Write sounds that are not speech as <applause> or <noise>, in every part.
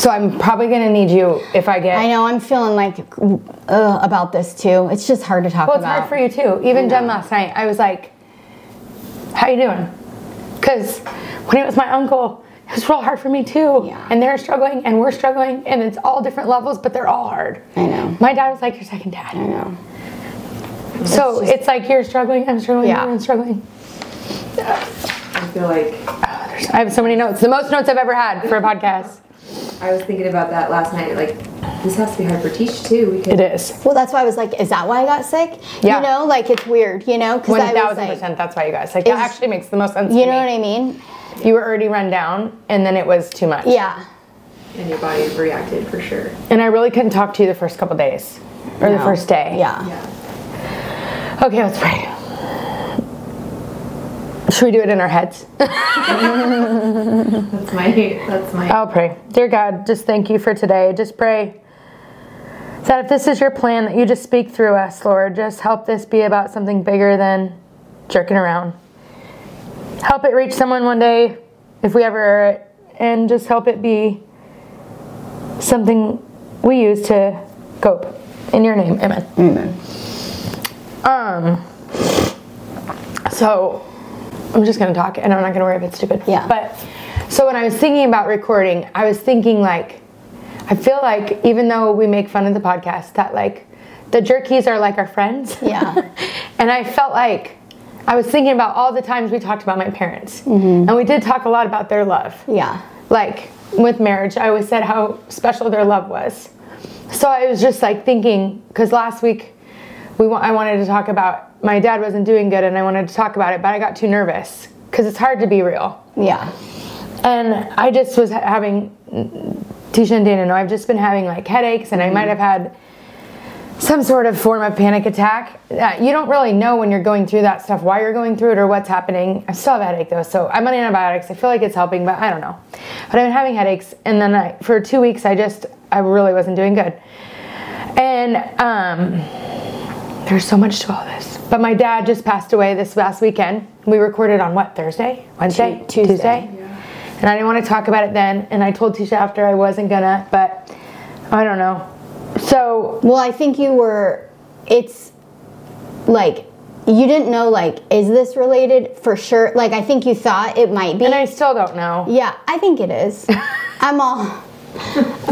So I'm probably gonna need you if I get. I know I'm feeling like uh, about this too. It's just hard to talk about. Well, it's about. hard for you too. Even Jen last night, I was like, "How you doing?" Because when it was my uncle, it was real hard for me too. Yeah. And they're struggling, and we're struggling, and it's all different levels, but they're all hard. I know. My dad was like your second dad. I know. So it's like you're struggling, I'm struggling, Yeah. I'm struggling. I feel like I have so many notes. The most notes I've ever had for a podcast. I was thinking about that last night. Like, this has to be hard for teach too. Because It is. Well, that's why I was like, is that why I got sick? Yeah. You know, like it's weird. You know, because One I was thousand like, percent. That's why you guys like that. It's- Actually, makes the most sense. you to know me. what I mean? You were already run down, and then it was too much. Yeah. and your body reacted for sure. And I really couldn't talk to you the first couple days, or the first day. Yeah. Yeah. Okay, let's pray. Should we do it in our heads? <laughs> That's my. That's my. I'll pray. Dear God, just thank you for today. Just pray that if this is your plan, that you just speak through us, Lord. Just help this be about something bigger than jerking around. Help it reach someone one day, if we ever air it, and just help it be something we use to cope. In your name, amen. Amen. Um. So, I'm just gonna talk, and I'm not gonna worry if it's stupid. Yeah. But so when I was thinking about recording, I was thinking like, I feel like even though we make fun of the podcast, that like the jerkies are like our friends. Yeah. <laughs> and I felt like I was thinking about all the times we talked about my parents, Mm-hmm. and we did talk a lot about their love Yeah. like with marriage, I always said how special their love was. So I was just like thinking, because last week we wa- I wanted to talk about my dad wasn't doing good, and I wanted to talk about it, but I got too nervous because it's hard to be real. Yeah. And I just was ha- having Teisha and Dana know I've just been having like headaches, and I might have had some sort of form of panic attack. Uh, you don't really know when you're going through that stuff why you're going through it or what's happening. I still have a headache though, so I'm on antibiotics. I feel like it's helping, but I don't know. But I've been having headaches, and then I, for two weeks, I just I really wasn't doing good. And um, there's so much to all this. But my dad just passed away this last weekend. We recorded on what Thursday, Wednesday, Tu- Tuesday. and I didn't want to talk about it then. And I told Teisha after I wasn't gonna, but I don't know. So Well, I think you were. It's like you didn't know. Like, is this related for sure? Like, I think you thought it might be. and I still don't know. yeah, I think it is. <laughs> I'm all.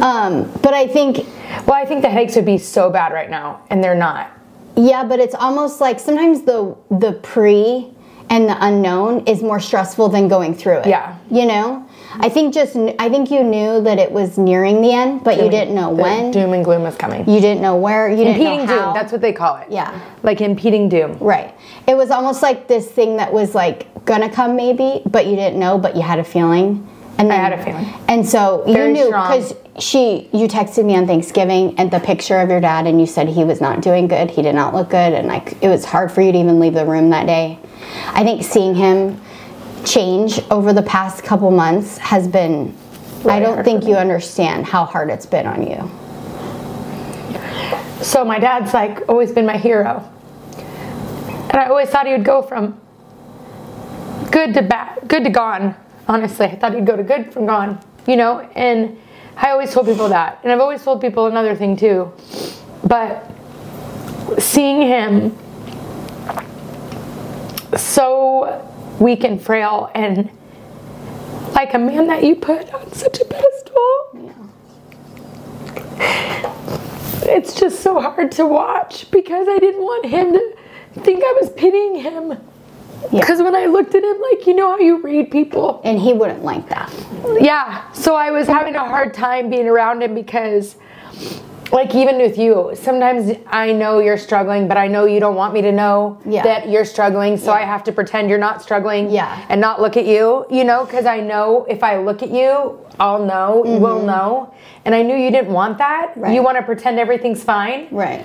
Um, but I think Well, I think the headaches would be so bad right now, and they're not. Yeah, but it's almost like sometimes the the pre and the unknown is more stressful than going through it. Yeah. You know? I think just I think you knew that it was nearing the end, but you didn't know when. doom and gloom was coming. You didn't know where. You didn't Impeding know how. doom. That's what they call it. Yeah. Like impeding doom. Right. It was almost like this thing that was like gonna come maybe, but you didn't know, but you had a feeling. And then, had a feeling. And so Very you knew because she you texted me on Thanksgiving and the picture of your dad and you said he was not doing good. He did not look good and like it was hard for you to even leave the room that day. I think seeing him change over the past couple months has been I don't think you understand how hard it's been on you. So my dad's like always been my hero. And I always thought he would go from good to bad, good to gone. Honestly, I thought he'd go to good from gone, you know? And I always told people that. And I've always told people another thing too. But seeing him so weak and frail and like a man that you put on such a pedestal it's just so hard to watch because I didn't want him to think I was pitying him. Yeah. Because when I looked at him, like, you know how you read people? And he wouldn't like that. Yeah. So I was having a hard time being around him because, like, even with you, sometimes I know you're struggling, but I know you don't want me to know Yeah. that you're struggling. So Yeah. I have to pretend you're not struggling Yeah. and not look at you, you know, because I know if I look at you, I'll know, we'll know. And I knew you didn't want that. Mm-hmm. Right. You want to pretend everything's fine. Right.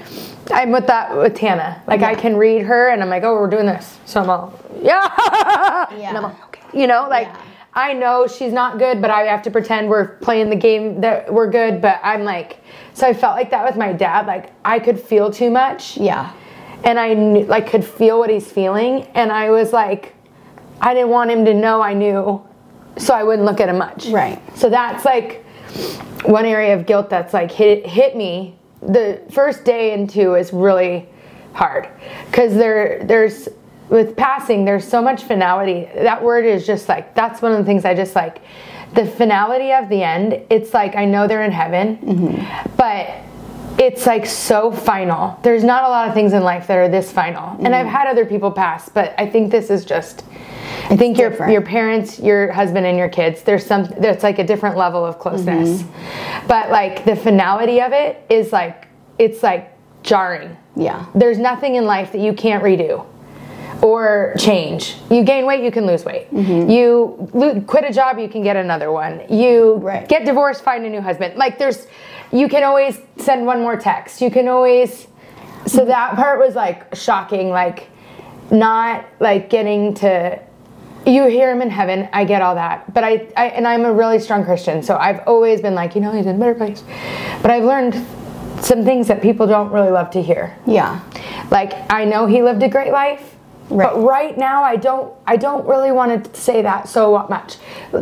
I'm with that with Tana. Like I can read her, and I'm like, oh, we're doing this. So I'm all, <laughs> yeah, yeah. and I'm like, okay, you know, like Yeah. I know she's not good, but I have to pretend we're playing the game that we're good. But I'm like, so I felt like that with my dad. Like I could feel too much, Yeah. and I knew, like could feel what he's feeling, and I was like, I didn't want him to know I knew, so I wouldn't look at him much. Right. So that's like one area of guilt that's like hit hit me the first day into is really hard because there there's with passing there's so much finality that word is just like that's one of the things i just like the finality of the end it's like i know they're in heaven mm-hmm. but it's like so final. There's not a lot of things in life that are this final. And i've mm-hmm. had other people pass but i think this is just i think your different. your parents your husband and your kids there's some there's like a different level of closeness. Mm-hmm. But like the finality of it is like it's like jarring. Yeah. there's nothing in life that you can't redo or change. You gain weight, you can lose weight. Mm-hmm. You lo- quit a job, you can get another one. You Right. get divorced, find a new husband. Like there's, you can always send one more text. You can always. So mm-hmm. that part was like shocking. Like not like getting to. You hear him in heaven. I get all that, but I, I and I'm a really strong Christian, so I've always been like, you know, he's in a better place. But I've learned some things that people don't really love to hear. Yeah. Like I know he lived a great life, Right. but right now I don't I don't really want to say that so much.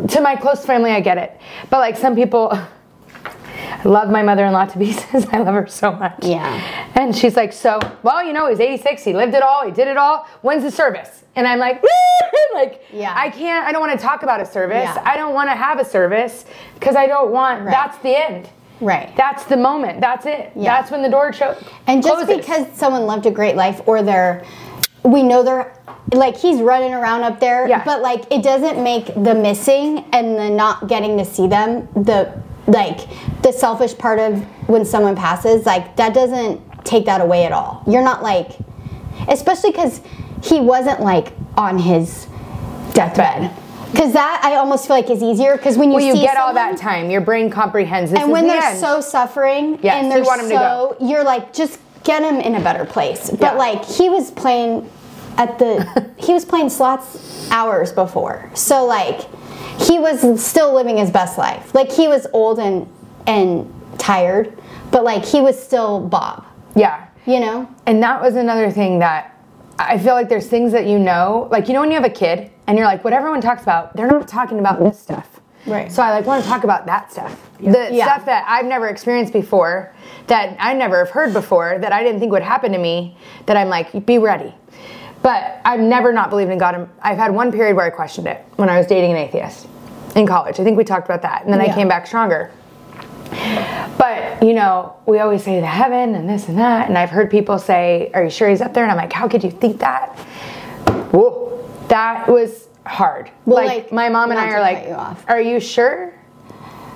To my close family I get it. But like some people I <laughs> love my mother-in-law to pieces. <laughs> I love her so much. Yeah. And she's like, "So, well, you know, he's 86. He lived it all. He did it all. When's the service?" And I'm like, <laughs> like, Yeah. I can't. I don't want to talk about a service. Yeah. I don't want to have a service because I don't want. Right. That's the end. Right. That's the moment. That's it. Yeah. That's when the door cho- And just closes. because someone lived a great life or they're, we know they're, like he's running around up there, Yeah. but like it doesn't make the missing and the not getting to see them, the, like the selfish part of when someone passes, like that doesn't take that away at all. You're not like, especially because he wasn't like on his deathbed. Because that I almost feel like is easier because when you Well, you get all that time. Your brain comprehends this and when the they're end. so suffering Yes, and you they're to so you're like just get him in a better place but Yeah. like he was playing at the <laughs> he was playing slots hours before so like he was still living his best life like he was old and and tired but like he was still bob yeah. you know And that was another thing that I feel like there's things that you know, like you know when you have a kid and you're like, what everyone talks about, they're not talking about this stuff. Right. So I like want to talk about that stuff. The Yeah. stuff that I've never experienced before, that I never have heard before, that I didn't think would happen to me, that I'm like, be ready. But I've never not believed in God. I've had one period where I questioned it when I was dating an atheist in college. I think we talked about that. And then I came back stronger. But, you know, we always say the heaven and this and that. And I've heard people say, Are you sure he's up there? And I'm like, How could you think that? Whoa. That was hard. Well, like, like, my mom and I are like, you. Are you sure?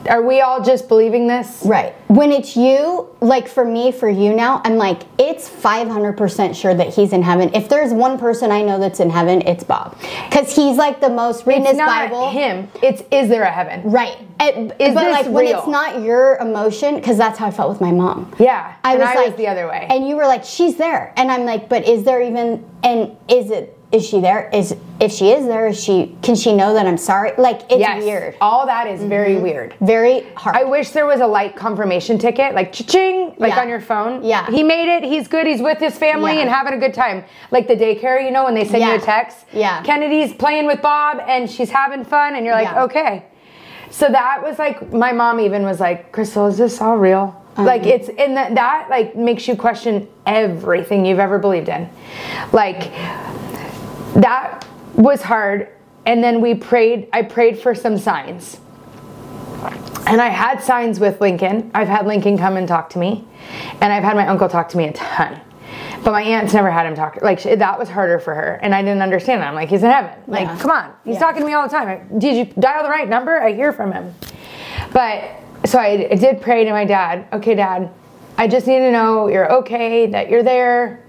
Are we all just believing this? Right. When it's you, like for me, for you now, I'm like, it's 500% sure that he's in heaven. If there's one person I know that's in heaven, it's Bob. Because he's like the most reading It's his not Bible. him. It's is there a heaven? Right. And- Is but this like when it's not your emotion, because that's how I felt with my mom. Yeah. I was I like was the other way. And you were like, she's there. And I'm like, but is there even and is it is she there? Is if she is there, is she can she know that I'm sorry? Like it's yes. weird. All that is very weird. Very hard. I wish there was a like confirmation ticket, like cha-ching, like Yeah. on your phone. Yeah. He made it. He's good. He's with his family Yeah. and having a good time. Like the daycare, you know, when they send you a text. Yeah. Kennedy's playing with Bob and she's having fun, and you're like, Yeah. okay. So that was like my mom even was like, Crystal, is this all real? Uh-huh. Like it's and that that like makes you question everything you've ever believed in. Like that was hard. And then we prayed, I prayed for some signs. And I had signs with Lincoln. I've had Lincoln come and talk to me. And I've had my uncle talk to me a ton. But my aunt's never had him talk. Like, that was harder for her. And I didn't understand it. I'm like, he's in heaven. Like, Yeah. come on. He's Yeah. talking to me all the time. Did you dial the right number? I hear from him. But, so I, I did pray to my dad. Okay, dad, I just need to know you're okay, that you're there,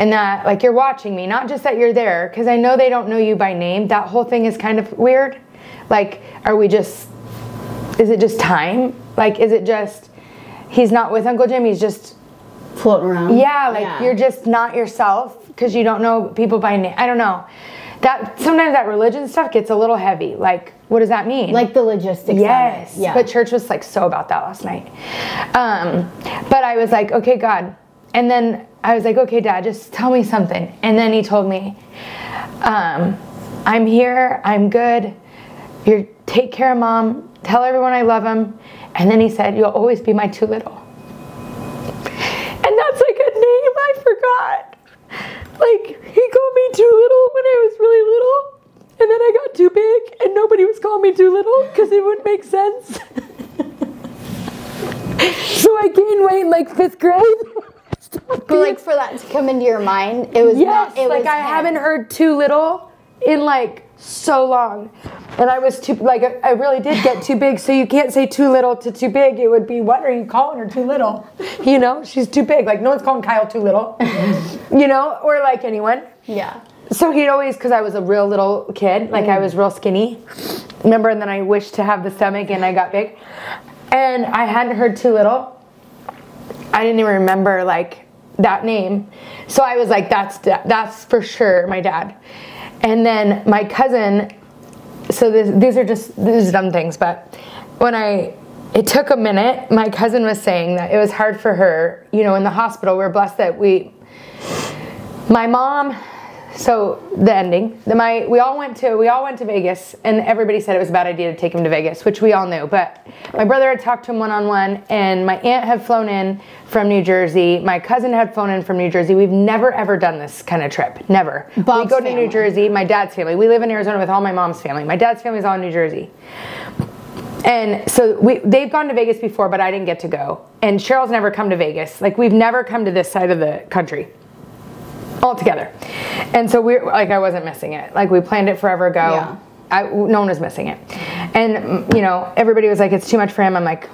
and that, like, you're watching me. Not just that you're there, because I know they don't know you by name. That whole thing is kind of weird. Like, are we just is it just time? Like, is it just he's not with Uncle Jim? He's just floating around. yeah, like you're just not yourself because you don't know people by name. I don't know. That sometimes that religion stuff gets a little heavy. Like, what does that mean? like the logistics. yes, Yeah. but church was like so about that last night. Um, but I was like, okay, God, and then I was like, okay, Dad, just tell me something. And then he told me, um, I'm here. I'm good. You take care of mom. Tell everyone I love them. And then he said, You'll always be my too little. And that's like a name I forgot. Like, he called me too little when I was really little. And then I got too big, and nobody was calling me too little because it wouldn't make sense. <laughs> so I gained weight in like fifth grade. <laughs> But like for that to come into your mind, it was Yes, not, it like was I him. haven't heard too little in like so long. And I was too, like, I really did get too big. So you can't say too little to too big. It would be, what are you calling her too little? You know, she's too big. Like, no one's calling Kyle too little, <laughs> you know, or like anyone. Yeah. So he'd always, because I was a real little kid, like I mm. was real skinny. Remember, and then I wished to have the stomach and I got big. And I hadn't heard too little. I didn't even remember like that name. So I was like, that's that's for sure my dad. And then my cousin. So this, these are just these are dumb things, but when I it took a minute. My cousin was saying that it was hard for her. You know, in the hospital, we're blessed that we. My mom so the ending. The, my we all went to we all went to vegas and everybody said it was a bad idea to take him to vegas which we all knew. But my brother had talked to him one-on-one and my aunt had flown in from new jersey. My cousin had flown in from new jersey. We've never ever done this kind of trip. Never. Bob's we go to family. new jersey. My dad's family. We live in arizona with all my mom's family. My dad's family's all in new jersey. And so we, they've gone to Vegas before, but I didn't get to go. And Cheryl's never come to Vegas. Like we've never come to this side of the country all together. And so we're like, I wasn't missing it. Like we planned it forever ago. Yeah. I, no one was missing it. And you know, everybody was like, it's too much for him. I'm like,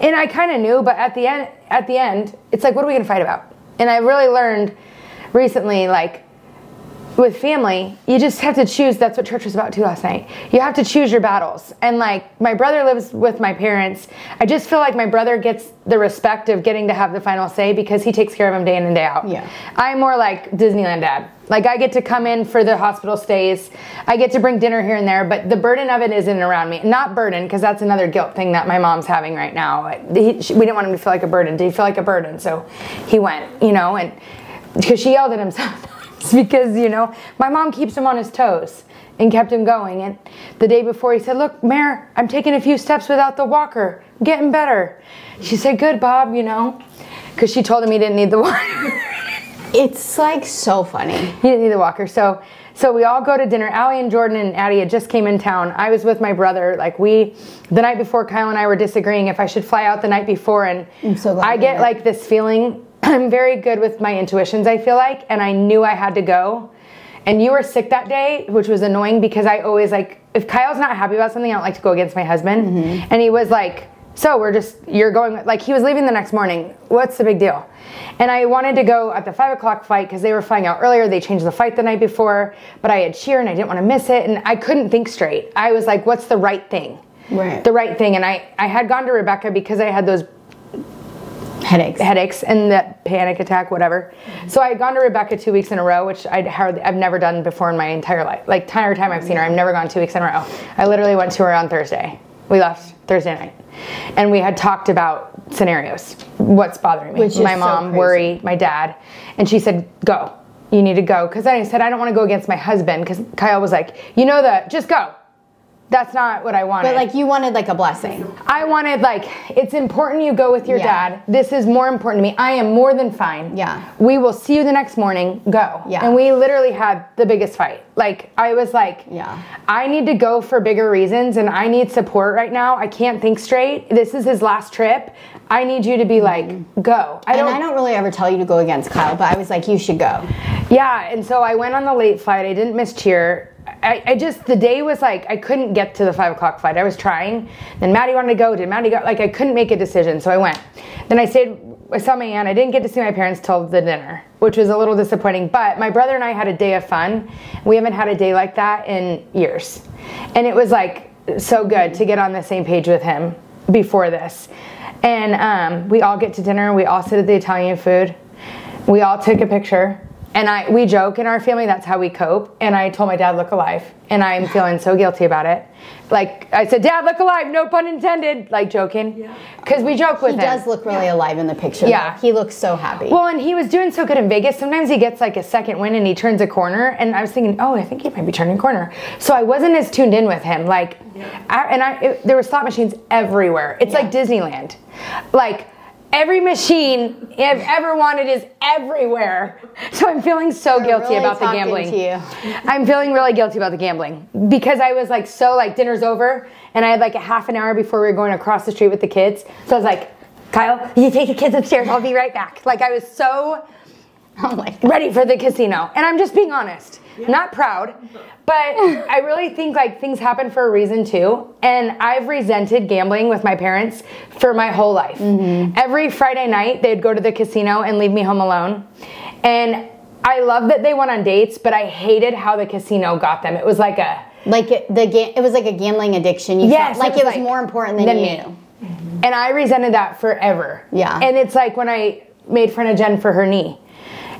and I kind of knew, but at the end, at the end, it's like, what are we gonna fight about? And I really learned recently, like with family, you just have to choose. That's what church was about too last night. You have to choose your battles. And like my brother lives with my parents. I just feel like my brother gets the respect of getting to have the final say because he takes care of him day in and day out. Yeah. I'm more like Disneyland dad. Like I get to come in for the hospital stays. I get to bring dinner here and there, but the burden of it isn't around me. Not burden, because that's another guilt thing that my mom's having right now. He, she, we didn't want him to feel like a burden. Did he feel like a burden? So he went, you know, and because she yelled at him <laughs> sometimes <laughs> because you know my mom keeps him on his toes and kept him going. And the day before, he said, "Look, Mare, I'm taking a few steps without the walker. I'm getting better." She said, "Good, Bob," you know, because she told him he didn't need the <laughs> walker. It's like so funny. he didn't need the walker. So so we all go to dinner. Allie and Jordan and Addie had just came in town. I was with my brother. Like we the night before Kyle and I were disagreeing if I should fly out the night before and I'm so glad I get like this feeling I'm very good with my intuitions, I feel like, and I knew I had to go. And you were sick that day, which was annoying because I always like if Kyle's not happy about something, I don't like to go against my husband. Mm-hmm. And he was like, "So we're just you're going like he was leaving the next morning. What's the big deal?" And I wanted to go at the five o'clock flight because they were flying out earlier. They changed the flight the night before, but I had cheer and I didn't want to miss it, and I couldn't think straight. I was like, "What's the right thing?" Right. The right thing, and I I had gone to Rebecca because I had those Headaches. headaches and the panic attack, whatever. So I had gone to Rebecca two weeks in a row, which I'd hardly, I've never done before in my entire life. Like entire time I've seen her, I've never gone two weeks in a row. I literally went to her on Thursday. We left Thursday night, and we had talked about scenarios. What's bothering me? Which my so mom, crazy. worry, my dad, and she said, "Go. You need to go." Because I said I don't want to go against my husband. Because Kyle was like, "You know that. Just go." That's not what I wanted. But like you wanted like a blessing. I wanted like it's important you go with your Yeah. dad. This is more important to me. I am more than fine. Yeah. We will see you the next morning. Go. Yeah. And we literally had the biggest fight. Like I was like, Yeah. I need to go for bigger reasons and I need support right now. I can't think straight. This is his last trip. I need you to be like, mm-hmm. go. I And I don't really ever tell you to go against Kyle, but I was like, you should go. yeah, and so I went on the late flight. I didn't miss cheer. I, I just the day was like I couldn't get to the five o'clock flight. I was trying. Then Maddie wanted to go. Did Maddie go? Like I couldn't make a decision, so I went. Then I stayed. I saw my aunt. I didn't get to see my parents till the dinner, which was a little disappointing. But my brother and I had a day of fun. We haven't had a day like that in years, and it was like so good to get on the same page with him before this. And um, we all get to dinner. We all sit at the Italian food. We all took a picture And I we joke in our family that's how we cope. And I told my dad look alive, and I'm feeling so guilty about it. Like I said, Dad look alive, no pun intended, like joking, because we joke with He him. does look really alive in the picture. Yeah. though. He looks so happy. Well, and he was doing so good in Vegas. Sometimes he gets like a second win and he turns a corner. And I was thinking, oh, I think he might be turning a corner. So I wasn't as tuned in with him. Like, I, and I, it, there were slot machines everywhere. It's like Disneyland. Like, every machine I've ever wanted is everywhere. So I'm feeling so We're guilty really about the gambling. I'm feeling really guilty about the gambling because I was like so like dinner's over and I had like a half an hour before we were going across the street with the kids. So I was like, Kyle, you take the kids upstairs. I'll be right back. Like I was so oh ready for the casino. And I'm just being honest, not proud, but I really think like things happen for a reason too. And I've resented gambling with my parents for my whole life. Mm-hmm. Every Friday night, they'd go to the casino and leave me home alone. And I love that they went on dates, but I hated how the casino got them. It was like a, Like it, the ga- it was like a gambling addiction. You Yes, felt like it it was was like- more important than, than you. me. And I resented that forever. Yeah. And it's like when I made fun of Jen for her knee.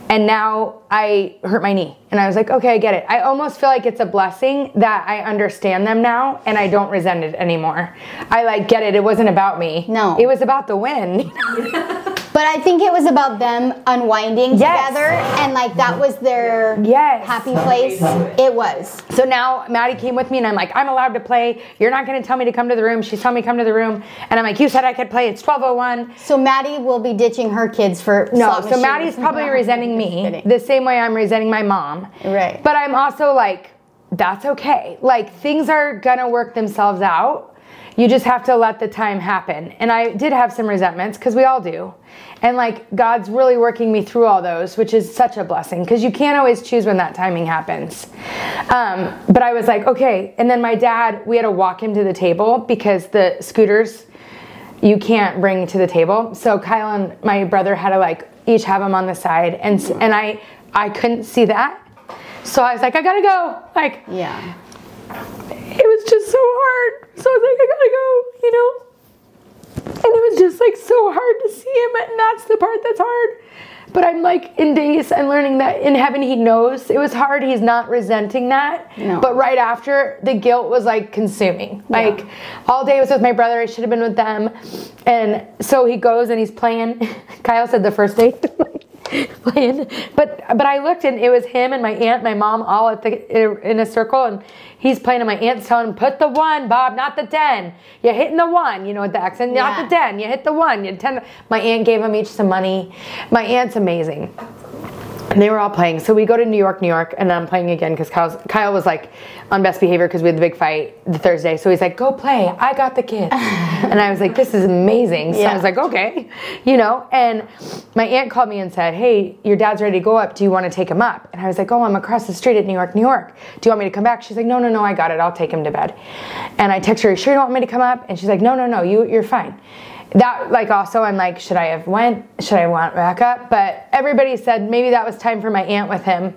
And now I hurt my knee. And I was like, okay, I get it. I almost feel like it's a blessing that I understand them now and I don't resent it anymore. I like get it. It wasn't about me. No. It was about the win. <laughs> But I think it was about them unwinding Yes. together, and like that was their Yes. happy place. It was. So now Maddie came with me and I'm like, I'm allowed to play. You're not going to tell me to come to the room. She's telling me to come to the room. And I'm like, you said I could play. It's 1201. So Maddie will be ditching her kids for No, so. Maddie's probably resenting me the same way I'm resenting my mom. Right. But I'm also like, that's okay. Like things are gonna work themselves out. You just have to let the time happen. And I did have some resentments because we all do. And like God's really working me through all those, which is such a blessing because you can't always choose when that timing happens. Um, but I was like, okay. And then my dad, we had to walk him to the table because the scooters you can't bring to the table. So Kyle and my brother had to like each have them on the side, and and I I couldn't see that, so I was like I gotta go. Like Yeah. it was just so hard. So I was like I gotta go, you know. And it was just like so hard to see him, and that's the part that's hard. But I'm like in days, I'm learning that in heaven he knows it was hard. He's not resenting that. No. But right after, the guilt was like consuming. Yeah. Like all day I was with my brother. I should have been with them. And so he goes and he's playing. <laughs> Kyle said the first day. <laughs> <laughs> playing. But but i looked and it was him and my aunt my mom all at the in a circle and he's playing and my aunt's telling him put the one bob not the 10 you're hitting the one you know with the accent. Not Yeah. the 10 you hit the one. You 10 my aunt gave him each some money. My aunt's amazing and they were all playing. So we go to New York, New York, and I'm playing again because Kyle was like on best behavior because we had the big fight the Thursday. So he's like, "Go play. I got the kids." <laughs> and I was like, "This is amazing." So I was like, "Okay," you know. And my aunt called me and said, "Hey, your dad's ready to go up. Do you want to take him up?" And I was like, "Oh, I'm across the street at New York, New York. Do you want me to come back?" She's like, "No, no, no. I got it. I'll take him to bed." And I text her, "You sure you don't want me to come up?" And she's like, "No, no, no. You, you're fine." That like also I'm like, should I have went? Should I want back up? But everybody said maybe that was time for my aunt with him.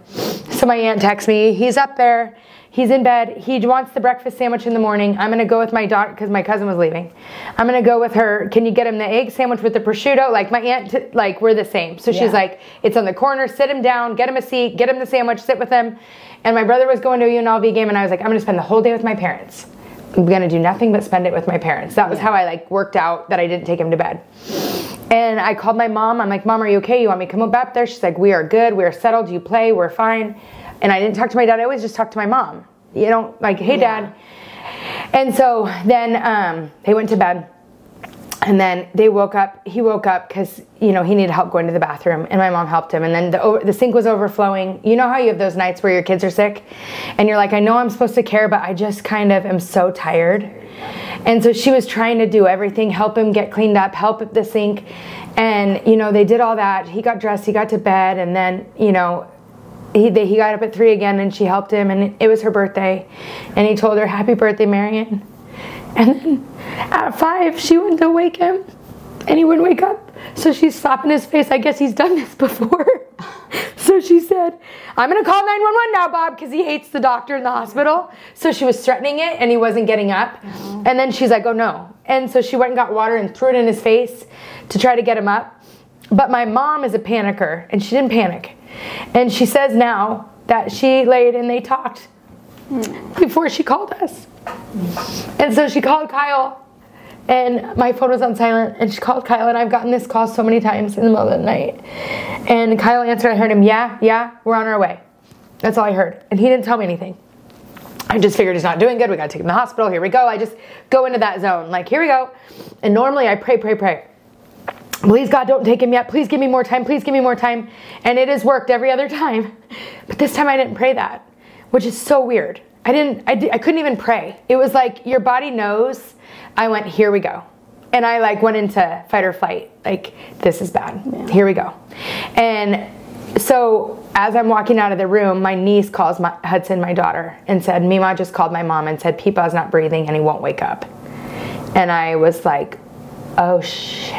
So my aunt texts me, he's up there, he's in bed, he wants the breakfast sandwich in the morning. I'm gonna go with my daughter because my cousin was leaving. I'm gonna go with her. Can you get him the egg sandwich with the prosciutto? Like my aunt, t- like we're the same. So she's like, it's on the corner. Sit him down, get him a seat, get him the sandwich, sit with him. And my brother was going to a UNLV game, and I was like, I'm gonna spend the whole day with my parents. I'm gonna do nothing but spend it with my parents. That was how I like worked out that I didn't take him to bed. And I called my mom. I'm like, Mom, are you okay? You want me to come up there? She's like, We are good. We are settled. You play. We're fine. And I didn't talk to my dad. I always just talk to my mom. You know, like, Hey, dad. And so then um, they went to bed. And then they woke up. He woke up because you know he needed help going to the bathroom, and my mom helped him. And then the the sink was overflowing. You know how you have those nights where your kids are sick, and you're like, I know I'm supposed to care, but I just kind of am so tired. And so she was trying to do everything, help him get cleaned up, help the sink, and you know they did all that. He got dressed, he got to bed, and then you know he, they, he got up at three again and she helped him and it was her birthday and he told her happy birthday marion and then at five she went to wake him and he wouldn't wake up. So she's slapping his face. I guess he's done this <laughs> before. So she said i'm going to call 911 now bob because he hates the doctor in the hospital so she was threatening it and he wasn't getting up. And then she's like oh no. And so she went and got water and threw it in his face to try to get him up. But my mom is a panicker and she didn't panic. And she says now that she laid and they talked before she called us. And so she called Kyle and my phone was on silent and she called Kyle and I've gotten this call so many times in the middle of the night. And Kyle answered, I heard him, yeah, yeah, we're on our way. That's all I heard. And he didn't tell me anything. I just figured he's not doing good. We gotta take him to the hospital. Here we go. I just go into that zone. Like, here we go. And normally I pray, pray, pray. Please, God, don't take him yet. Please give me more time. Please give me more time. And it has worked every other <laughs> time. But this time I didn't pray that, which is so weird. I didn't, I, di- I couldn't even pray. It was like your body knows. I went, here we go. And I like went into fight or flight. Like, this is bad. Here we go. And so as I'm walking out of the room, my niece calls my, Hudson, my daughter, and said, Mima just called my mom and said, Peepa's not breathing and he won't wake up. And I was like, oh shoot.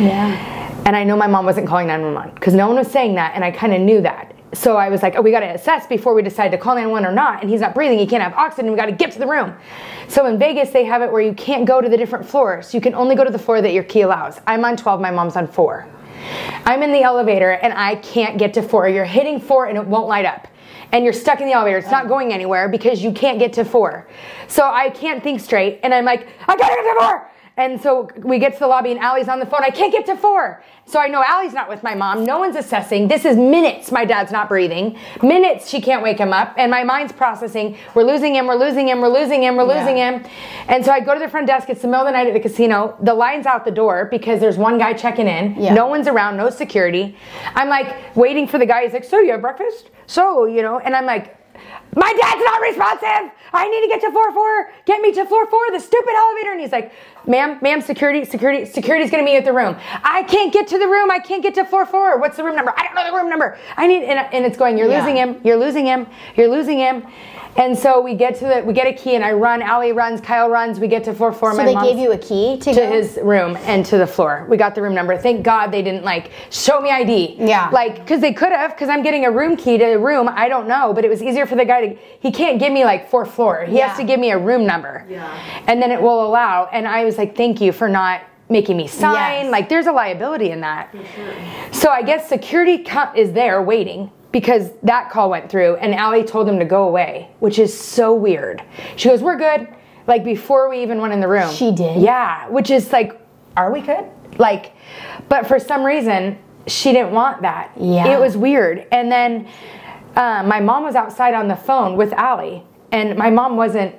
Yeah. And I know my mom wasn't calling 911 because no one was saying that, and I kind of knew that. So I was like, oh, we got to assess before we decide to call 911 or not. And he's not breathing, he can't have oxygen, we got to get to the room. So in Vegas, they have it where you can't go to the different floors. You can only go to the floor that your key allows. I'm on 12, my mom's on 4. I'm in the elevator and I can't get to 4. You're hitting 4 and it won't light up. And you're stuck in the elevator. It's not going anywhere because you can't get to 4. So I can't think straight. And I'm like, I gotta get to 4. And so we get to the lobby and Allie's on the phone. I can't get to four. So I know Allie's not with my mom. No one's assessing. This is minutes my dad's not breathing. Minutes she can't wake him up. And my mind's processing. We're losing him, we're losing him, we're losing him, we're losing Yeah. him. And so I go to the front desk. It's the middle of the night at the casino. The line's out the door because there's one guy checking in. Yeah. No one's around, no security. I'm like waiting for the guy. He's like, So you have breakfast? So, you know, and I'm like, my dad's not responsive. I need to get to floor four. Get me to floor four, the stupid elevator. And he's like, ma'am, ma'am, security, security, security's gonna meet at the room. I can't get to the room. I can't get to floor four. What's the room number? I don't know the room number. I need, and, and it's going, you're Yeah. losing him, you're losing him, you're losing him. And so we get to the, we get a key and I run, Allie runs, Kyle runs, we get to floor four. So my they gave you a key to, to his room and to the floor. We got the room number. Thank God they didn't like show me ID. Yeah. Like, because they could have, because I'm getting a room key to the room. I don't know, but it was easier for the guy to, he can't give me like fourth floor. He Yeah. has to give me a room number. Yeah. And then it will allow. And I was like, thank you for not making me sign. Yes. Like, there's a liability in that. So I guess security co- is there waiting because that call went through and Allie told him to go away, which is so weird. She goes, We're good. Like before we even went in the room. She did? Yeah, which is like, Are we good? Like, but for some reason, she didn't want that. Yeah. It was weird. And then uh, my mom was outside on the phone with Allie, and my mom wasn't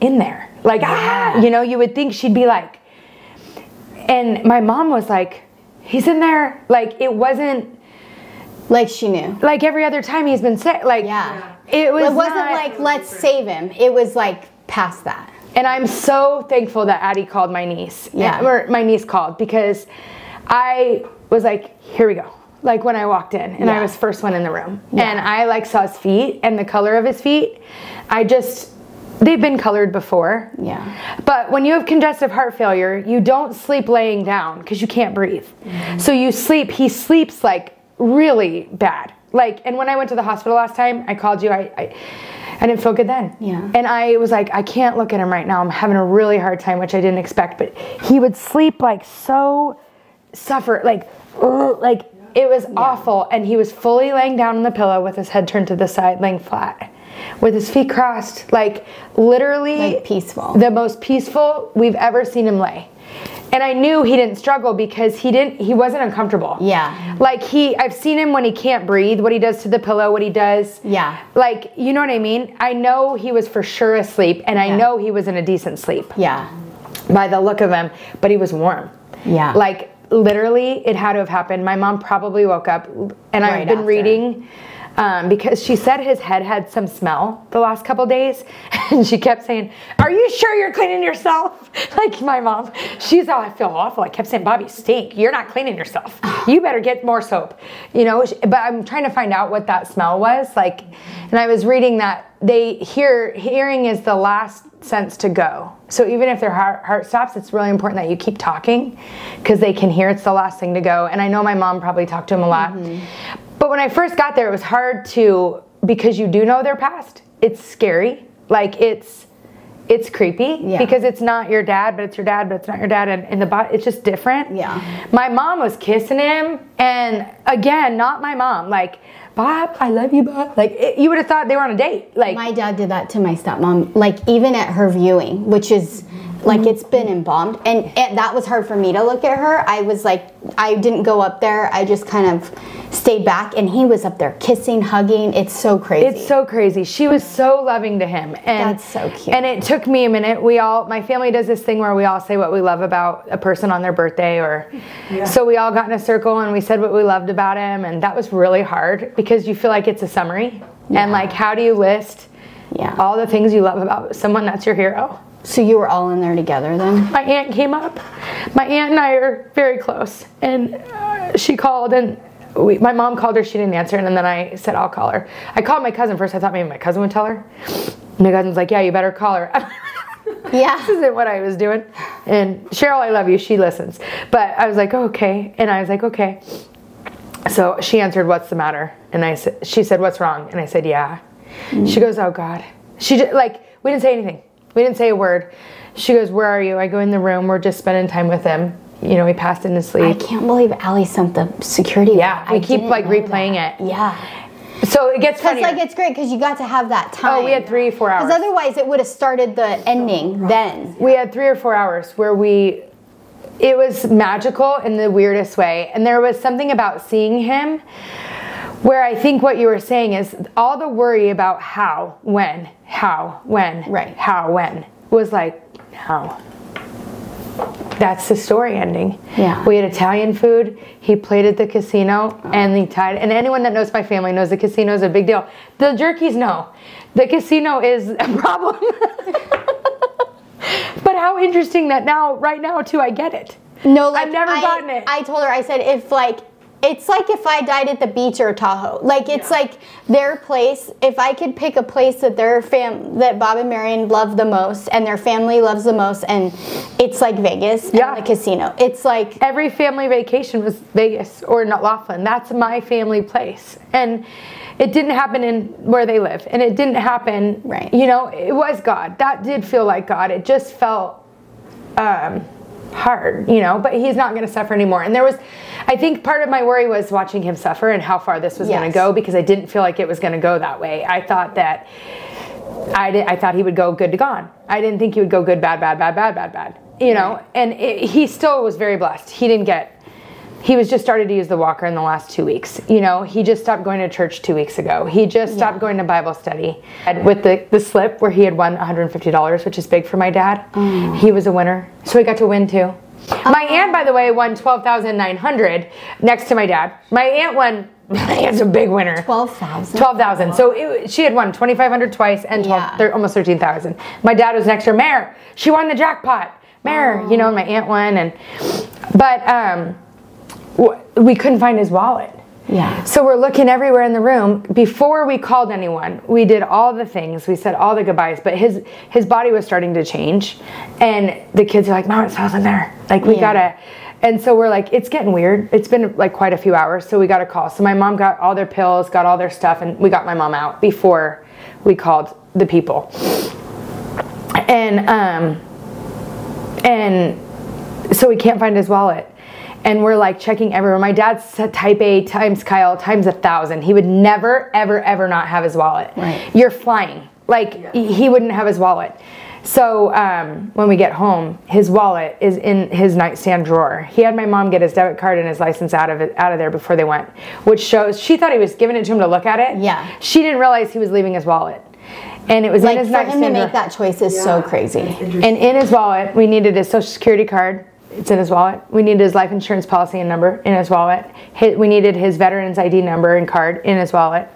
in there. Like, ah, you know, you would think she'd be like, and my mom was like, he's in there. Like, it wasn't like she knew. like every other time he's been sick. Like, Yeah. it was It wasn't not- like let's save him. It was like past that. and I'm so thankful that Addie called my niece. Yeah. Or my niece called because I was like, here we go. Like when I walked in and I was first one in the room. And I like saw his feet and the color of his feet. I just they've been colored before. Yeah. But when you have congestive heart failure, you don't sleep laying down because you can't breathe. Mm-hmm. So you sleep, he sleeps like really bad. Like, and when I went to the hospital last time, I called you, I, I, I didn't feel good then. Yeah. And I was like, I can't look at him right now. I'm having a really hard time, which I didn't expect. But he would sleep like so, suffer, like, ugh, like it was awful. And he was fully laying down on the pillow with his head turned to the side, laying flat, with his feet crossed, like literally Like peaceful. the most peaceful we've ever seen him lay. And I knew he didn't struggle because he didn't he wasn't uncomfortable. Yeah. Like he I've seen him when he can't breathe, what he does to the pillow, what he does. Yeah. Like, you know what I mean? I know he was for sure asleep and I Yeah. know he was in a decent sleep Yeah. by the look of him, but he was warm. Yeah. Like literally, it had to have happened. My mom probably woke up, and I've been after. reading um, because she said his head had some smell the last couple days, <laughs> and she kept saying, "Are you sure you're cleaning yourself?" <laughs> like my mom, she's oh, I feel awful. I kept saying, "Bobby, stink. You're not cleaning yourself. You better get more soap." You know, but I'm trying to find out what that smell was like, and I was reading that they hear hearing is the last sense to go. So even if their heart, heart stops, it's really important that you keep talking because they can hear it's the last thing to go. And I know my mom probably talked to him a lot. But when I first got there, it was hard to because you do know their past. It's scary. Like it's it's creepy Yeah. because it's not your dad, but it's your dad, but it's not your dad, and, and the body, it's just different. Yeah. My mom was kissing him, and again, not my mom. Like, Bob, I love you, Bob. Like, it, you would have thought they were on a date. Like, My dad did that to my stepmom, like even at her viewing, which is like it's been embalmed, and, and that was hard for me to look at her. I was like, I didn't go up there. I just kind of stayed back, and he was up there kissing, hugging. It's so crazy. It's so crazy. She was so loving to him, and That's so cute. And it took me a minute. We all, my family does this thing where we all say what we love about a person on their birthday, or so we all got in a circle and we said what we loved about him, and that was really hard because you feel like it's a summary, and like how do you list Yeah. all the things you love about someone that's your hero? So you were all in there together then? my aunt came up. My aunt and I are very close, and uh, she called, and we, my mom called her. She didn't answer, and then I said, "I'll call her." I called my cousin first. I thought maybe my cousin would tell her. My cousin's like, "Yeah, you better call her." <laughs> Yeah. this isn't what I was doing. And Cheryl, I love you. She listens, but I was like, oh, "Okay," and I was like, "Okay." So she answered, "What's the matter?" And I said, "She said, what's wrong?" And I said, "Yeah." She goes, "Oh God." She just, like we didn't say anything. We didn't say a word. She goes, "Where are you?" I go in the room. We're just spending time with him. You know, he passed into I sleep. I can't believe Allie sent the security. Yeah, I we keep like replaying that. it. Yeah. So it gets Because like it's great because you got to have that time. oh, we had three, four hours. Because otherwise, it would have started the ending then. we had three or four hours where we it was magical in the weirdest way and there was something about seeing him where i think what you were saying is all the worry about how when how when Right. how when was like how. that's the story ending. Yeah. We had Italian food. He played at the casino and he tied. And anyone that knows my family knows the casino is a big deal. The jerkies know. The casino is a <laughs> problem. but how interesting that now, right now, too, I get it. No, like I've never I, gotten it. I told her, I said, if like, it's like if I died at the beach or Tahoe. Like it's like their place. If I could pick a place that their fam, that Bob and Marion love the most, and their family loves the most, and it's like Vegas Yeah. and the casino. It's like Every family vacation was Vegas or not Laughlin. That's my family place. And it didn't happen in where they live. And it didn't happen, Right. you know, it was God. That did feel like God. It just felt um, hard, you know, but he's not going to suffer anymore. And there was, I think part of my worry was watching him suffer and how far this was going to go because I didn't feel like it was going to go that way. I thought that I, did, I thought he would go good to gone. I didn't think he would go good, bad, bad, bad, bad, bad, bad. You know, and it, he still was very blessed. He didn't get. He was just started to use the walker in the last two weeks. You know, he just stopped going to church two weeks ago. He just stopped going to Bible study. And with the, the slip where he had won $150, which is big for my dad, he was a winner. So he got to win too. My aunt, by the way, won 12900 next to my dad. My aunt won, <laughs> my aunt's a big winner. twelve thousand. 12,000. So it, she had won 2,500 twice and 12, Yeah. thir- almost 13,000. My dad was next to her. Mayor, she won the jackpot. Mayor, you know, my aunt won. And, but um, we couldn't find his wallet. Yeah. So we're looking everywhere in the room. Before we called anyone, we did all the things. We said all the goodbyes, but his his body was starting to change, and the kids are like, "Mom, it's not in there. Like we Yeah. gotta." And so we're like, "It's getting weird. It's been like quite a few hours, so we got a call." So my mom got all their pills, got all their stuff, and we got my mom out before we called the people. And um, and so we can't find his wallet and we're like checking everywhere my dad's type a times kyle times a thousand he would never ever ever not have his wallet Right. you're flying like he- he wouldn't have his wallet so um, when we get home his wallet is in his nightstand drawer he had my mom get his debit card and his license out of it out of there before they went which shows she thought he was giving it to him to look at it Yeah. she didn't realize he was leaving his wallet and it was Like in his for him nightstand to drawer. make that choice is so crazy. And in his wallet, we needed his social security card. It's in his wallet. We needed his life insurance policy and number in his wallet. We needed his veteran's ID number and card in his wallet.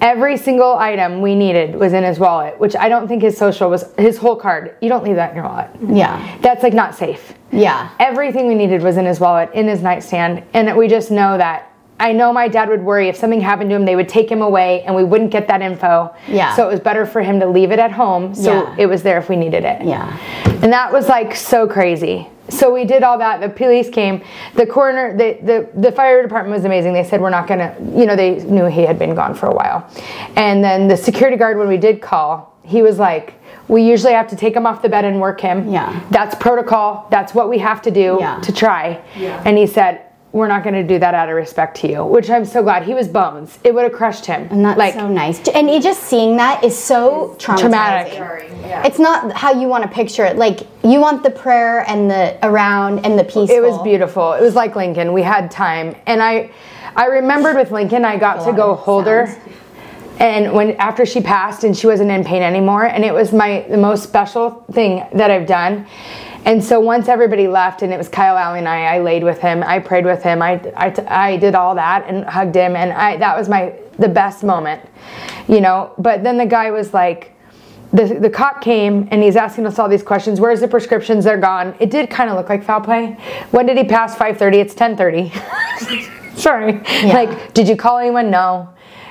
Every single item we needed was in his wallet, which I don't think his social was his whole card. You don't leave that in your wallet. Yeah. That's like not safe. Yeah. Everything we needed was in his wallet, in his nightstand, and we just know that I know my dad would worry if something happened to him, they would take him away and we wouldn't get that info. Yeah. So it was better for him to leave it at home so Yeah. it was there if we needed it. Yeah. And that was like so crazy. So we did all that. The police came. The coroner, the, the, the fire department was amazing. They said, we're not going to, you know, they knew he had been gone for a while. And then the security guard, when we did call, he was like, we usually have to take him off the bed and work him. Yeah. That's protocol. That's what we have to do Yeah. to try. Yeah. And he said, we're not going to do that out of respect to you, which I'm so glad. He was bones. It would have crushed him. And that's like, so nice. And you just seeing that is so traumatizing. Traumatic. Yeah. It's not how you want to picture it. Like you want the prayer and the around and the peaceful. It was beautiful. It was like Lincoln. We had time, and I, I remembered with Lincoln, I got to go hold her, and when after she passed and she wasn't in pain anymore, and it was my the most special thing that I've done. And so once everybody left, and it was Kyle Allie and I, I laid with him, I prayed with him, I, I, I did all that and hugged him, and I that was my the best moment, you know. But then the guy was like the, the cop came and he's asking us all these questions. Where's the prescriptions? They're gone. It did kind of look like foul play. When did he pass 5:30? It's 10:30. <laughs> Sorry. Yeah. Like, did you call anyone? No.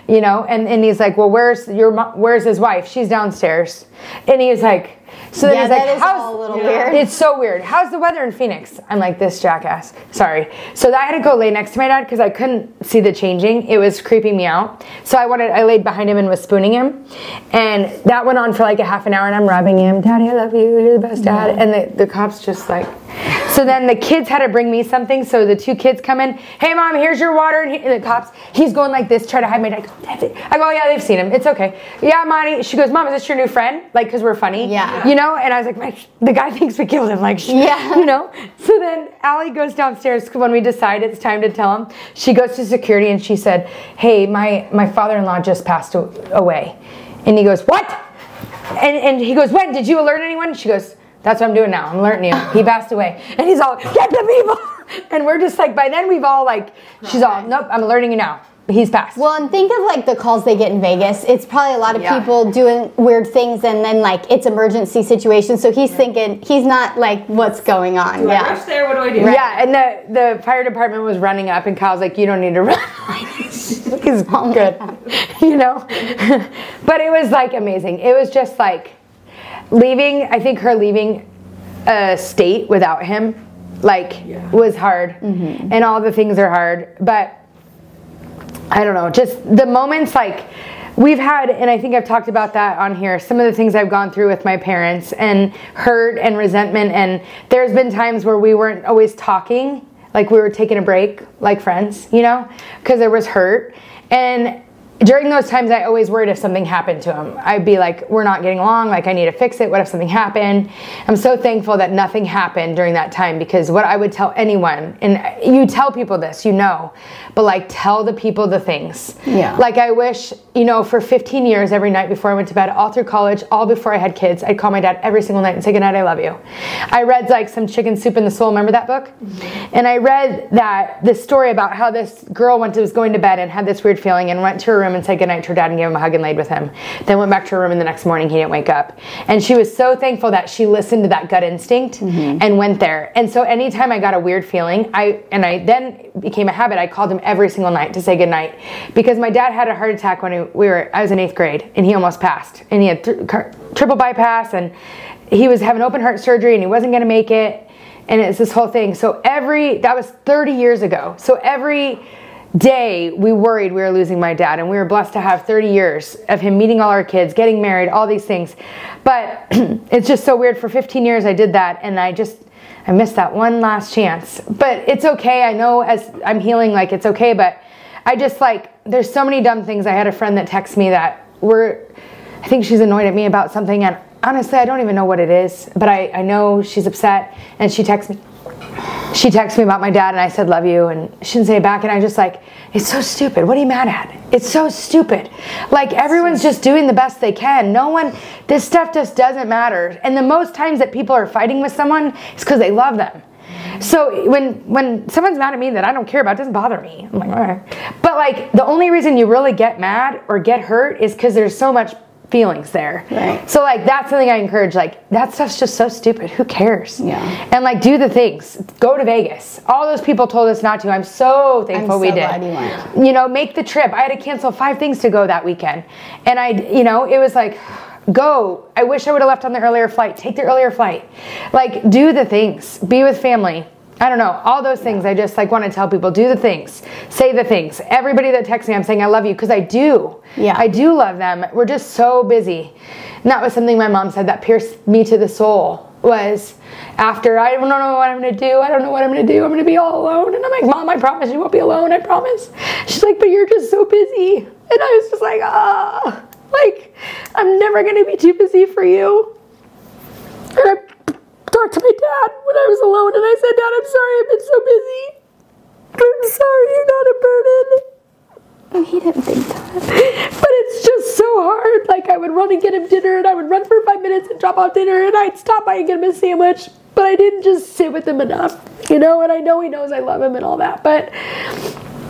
You know, and, and he's like, well, where's your where's his wife? She's downstairs. And he's like, so then Yeah, he's like, that is how's all a little weird. It's so weird. How's the weather in Phoenix? I'm like this jackass. Sorry. So I had to go lay next to my dad because I couldn't see the changing. It was creeping me out. So I wanted. I laid behind him and was spooning him, and that went on for like a half an hour. And I'm rubbing him, Daddy, I love you. You're the best dad. And the, the cops just like. So then the kids had to bring me something. So the two kids come in. Hey, mom, here's your water. And, he, and the cops, he's going like this, try to hide my dad. I go, "That's it." I go, oh, yeah, they've seen him. It's okay. Yeah, Monty. She goes, mom, is this your new friend? Like, cause we're funny. Yeah. You know. And I was like, "My- the guy <laughs> thinks we killed him. Like, Yeah. <laughs> You know. So then Allie goes downstairs when we decide it's time to tell him. She goes to security and she said, hey, my my father-in-law just passed away. And he goes, what? And, and he goes, when? Did you alert anyone? She goes, that's what I'm doing now. I'm alerting you. He passed away. And he's all, get the people. <laughs> And we're just like, by then we've all like, she's all, nope, I'm alerting you now. He's passed. Well, and think of like the calls they get in Vegas. It's probably a lot of Yeah. people doing weird things, and then like it's emergency situations. So he's thinking he's not like what's going on. Do I yeah. rush there? What do I do? Yeah, and the, the fire department was running up, and Kyle's like, "You don't need to <laughs> run." <laughs> He's oh good, <laughs> you know. but it was like amazing. It was just like leaving. I think her leaving a state without him, like, Yeah. was hard, mm-hmm. and all the things are hard. But I don't know, just the moments like we've had, and I think I've talked about that on here, some of the things I've gone through with my parents and hurt and resentment. And there's been times where we weren't always talking, like we were taking a break, like friends, you know, because there was hurt. And during those times, I always worried if something happened to him. I'd be like, we're not getting along, like I need to fix it. What if something happened? I'm so thankful that nothing happened during that time because what I would tell anyone, and you tell people this, you know, but like tell the people the things. Yeah. Like I wish, you know, for 15 years, every night before I went to bed, all through college, all before I had kids, I'd call my dad every single night and say, Good night, I love you. I read like some Chicken Soup in the Soul, remember that book? Mm-hmm. And I read that this story about how this girl went to, was going to bed and had this weird feeling and went to her room and said goodnight to her dad and gave him a hug and laid with him. Then went back to her room and the next morning he didn't wake up. And she was so thankful that she listened to that gut instinct mm-hmm. and went there. And so anytime I got a weird feeling, I and I then became a habit. I called him every single night to say goodnight because my dad had a heart attack when we were I was in eighth grade and he almost passed and he had th- car- triple bypass and he was having open heart surgery and he wasn't going to make it and it's this whole thing. So every that was 30 years ago. So every day we worried we were losing my dad and we were blessed to have 30 years of him meeting all our kids getting married all these things. But <clears throat> it's just so weird. For 15 years i did that and i just i missed that one last chance. But it's okay. I know as i'm healing like it's okay but i just like there's so many dumb things. I had a friend that texted me that were i think she's annoyed at me about something and honestly i don't even know what it is but i, I know she's upset and she texts me she texted me about my dad and I said love you and she didn't say it back and I just like it's so stupid. What are you mad at? It's so stupid. Like everyone's just doing the best they can. No one this stuff just doesn't matter. And the most times that people are fighting with someone is because they love them. So when when someone's mad at me that I don't care about doesn't bother me. I'm like, all right. But like the only reason you really get mad or get hurt is because there's so much feelings there. Right. So like that's something I encourage. Like that stuff's just so stupid. Who cares? Yeah. And like do the things. Go to Vegas. All those people told us not to. I'm so thankful I'm we did. you. You know, make the trip. I had to cancel five things to go that weekend, and I, you know, it was like. Go. I wish I would have left on the earlier flight. Take the earlier flight. Like, do the things. Be with family. I don't know. All those things I just like want to tell people. Do the things. Say the things. Everybody that texts me, I'm saying I love you because I do. Yeah. I do love them. We're just so busy. And that was something my mom said that pierced me to the soul was after I don't know what I'm gonna do. I don't know what I'm gonna do. I'm gonna be all alone. And I'm like, Mom, I promise you won't be alone. I promise. She's like, but you're just so busy. And I was just like, ah, like I'm never gonna be too busy for you. And I talked to my dad when I was alone, and I said, Dad, I'm sorry. I've been so busy. I'm sorry. You're not a burden. Oh, he didn't think that. But it's just so hard. Like I would run and get him dinner, and I would run for five minutes and drop off dinner, and I'd stop by and get him a sandwich. But I didn't just sit with him enough, you know. And I know he knows I love him and all that, but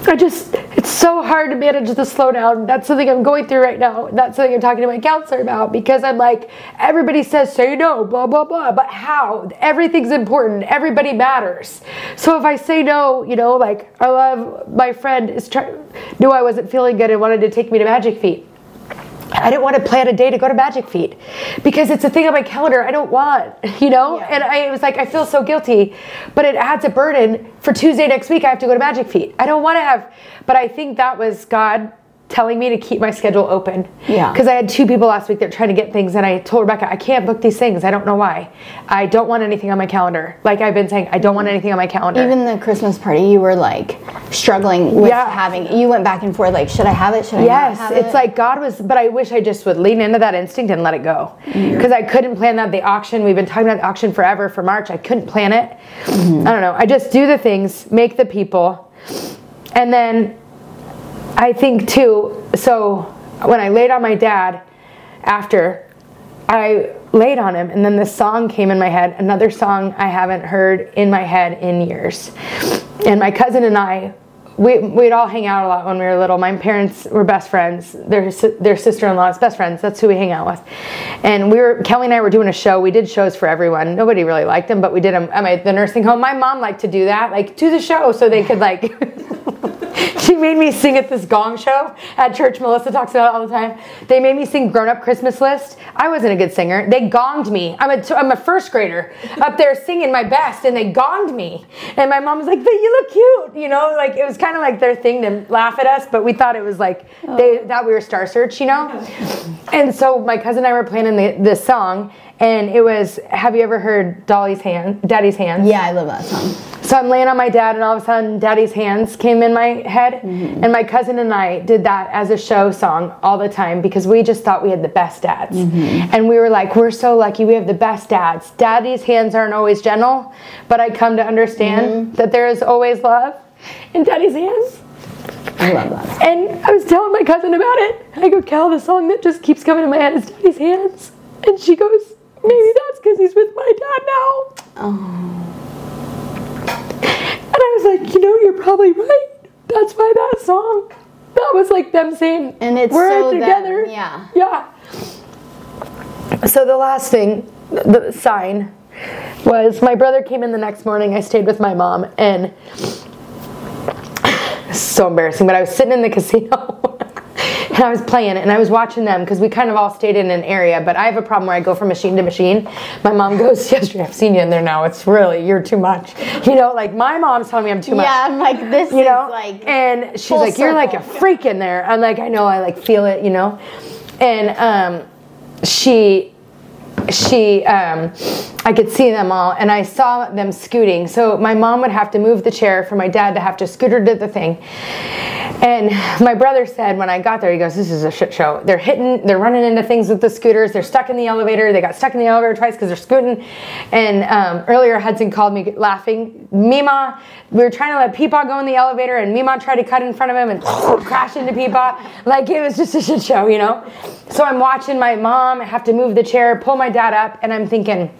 I just it's so hard to manage the slowdown. That's something I'm going through right now. That's something I'm talking to my counselor about because I'm like everybody says say no, blah blah blah, but how? Everything's important. Everybody matters. So if I say no, you know, like I love my friend is trying knew I wasn't feeling good and wanted to take me to Magic Feet. I didn't want to plan a day to go to Magic Feet because it's a thing on my calendar I don't want, <laughs> you know? Yeah. And I was like, I feel so guilty, but it adds a burden for Tuesday next week. I have to go to Magic Feet. I don't want to have, but I think that was God telling me to keep my schedule open. Yeah. Because I had two people last week that trying to get things, and I told Rebecca, I can't book these things. I don't know why. I don't want anything on my calendar. Like I've been saying, I don't want anything on my calendar. Even the Christmas party, you were like struggling with Yeah. having. You went back and forth, like, should I have it? Should I not Yes, have it's like God was, but I wish I just would lean into that instinct and let it go. Because I couldn't plan that. The auction, we've been talking about the auction forever for March. I couldn't plan it. Mm-hmm. I don't know. I just do the things, make the people. And then I think too, so when I laid on my dad after, I laid on him, and then this song came in my head, another song I haven't heard in my head in years. And my cousin and I, we, we'd all hang out a lot when we were little. My parents were best friends. Their, their sister-in-law's best friends. That's who we hang out with. And we were, Kelly and I were doing a show. We did shows for everyone. Nobody really liked them, but we did them at my, the nursing home. My mom liked to do that, like do the show so they could like <laughs> she made me sing at this gong show at church. Melissa talks about it all the time. They made me sing Grown Up Christmas List. I wasn't a good singer. They gonged me. I'm a, t- I'm a first grader up there singing my best, and they gonged me. And my mom was like, "But you look cute," you know. Like it was kind of like their thing to laugh at us, but we thought it was like they oh. thought we were Star Search, you know. And so my cousin and I were planning the, this song, and it was. Have you ever heard Dolly's hand, Daddy's hands? yeah, I love that song. So I'm laying on my dad, and all of a sudden, Daddy's hands came in my head. Mm-hmm. And my cousin and I did that as a show song all the time because we just thought we had the best dads. Mm-hmm. And we were like, we're so lucky we have the best dads. Daddy's hands aren't always gentle, but I come to understand mm-hmm. that there is always love in Daddy's hands. I love that. And I was telling my cousin about it. I go, Cal, the song that just keeps coming to my head is Daddy's hands. And she goes, maybe that's because he's with my dad now. And I was like, you know, you're probably right. That's why that song. That was like them saying, And it's we're so them, together. yeah. Yeah. So the last thing, the sign, was my brother came in the next morning. I stayed with my mom, and <sighs> so embarrassing. But I was sitting in the casino. <laughs> And I was playing and I was watching them because we kind of all stayed in an area. But I have a problem where I go from machine to machine. My mom <laughs> goes, Yesterday, I've seen you in there now. It's really, you're too much. You know, like my mom's telling me I'm too much Yeah, I'm like, this you know is like. and she's like you're like a freak in there i'm like i know i like feel it you know and um she she um i could see them all and i saw them scooting so my mom would have to move the chair for my dad to have to scooter to the thing and my brother said when I got there, he goes, "This is a shit show. They're hitting, they're running into things with the scooters. They're stuck in the elevator. They got stuck in the elevator twice because they're scooting." And um, earlier, Hudson called me laughing. Mima, we were trying to let Peepaw go in the elevator, and Mima tried to cut in front of him and <laughs> crash into Peepaw. Like it was just a shit show, you know. So I'm watching my mom have to move the chair, pull my dad up, and I'm thinking,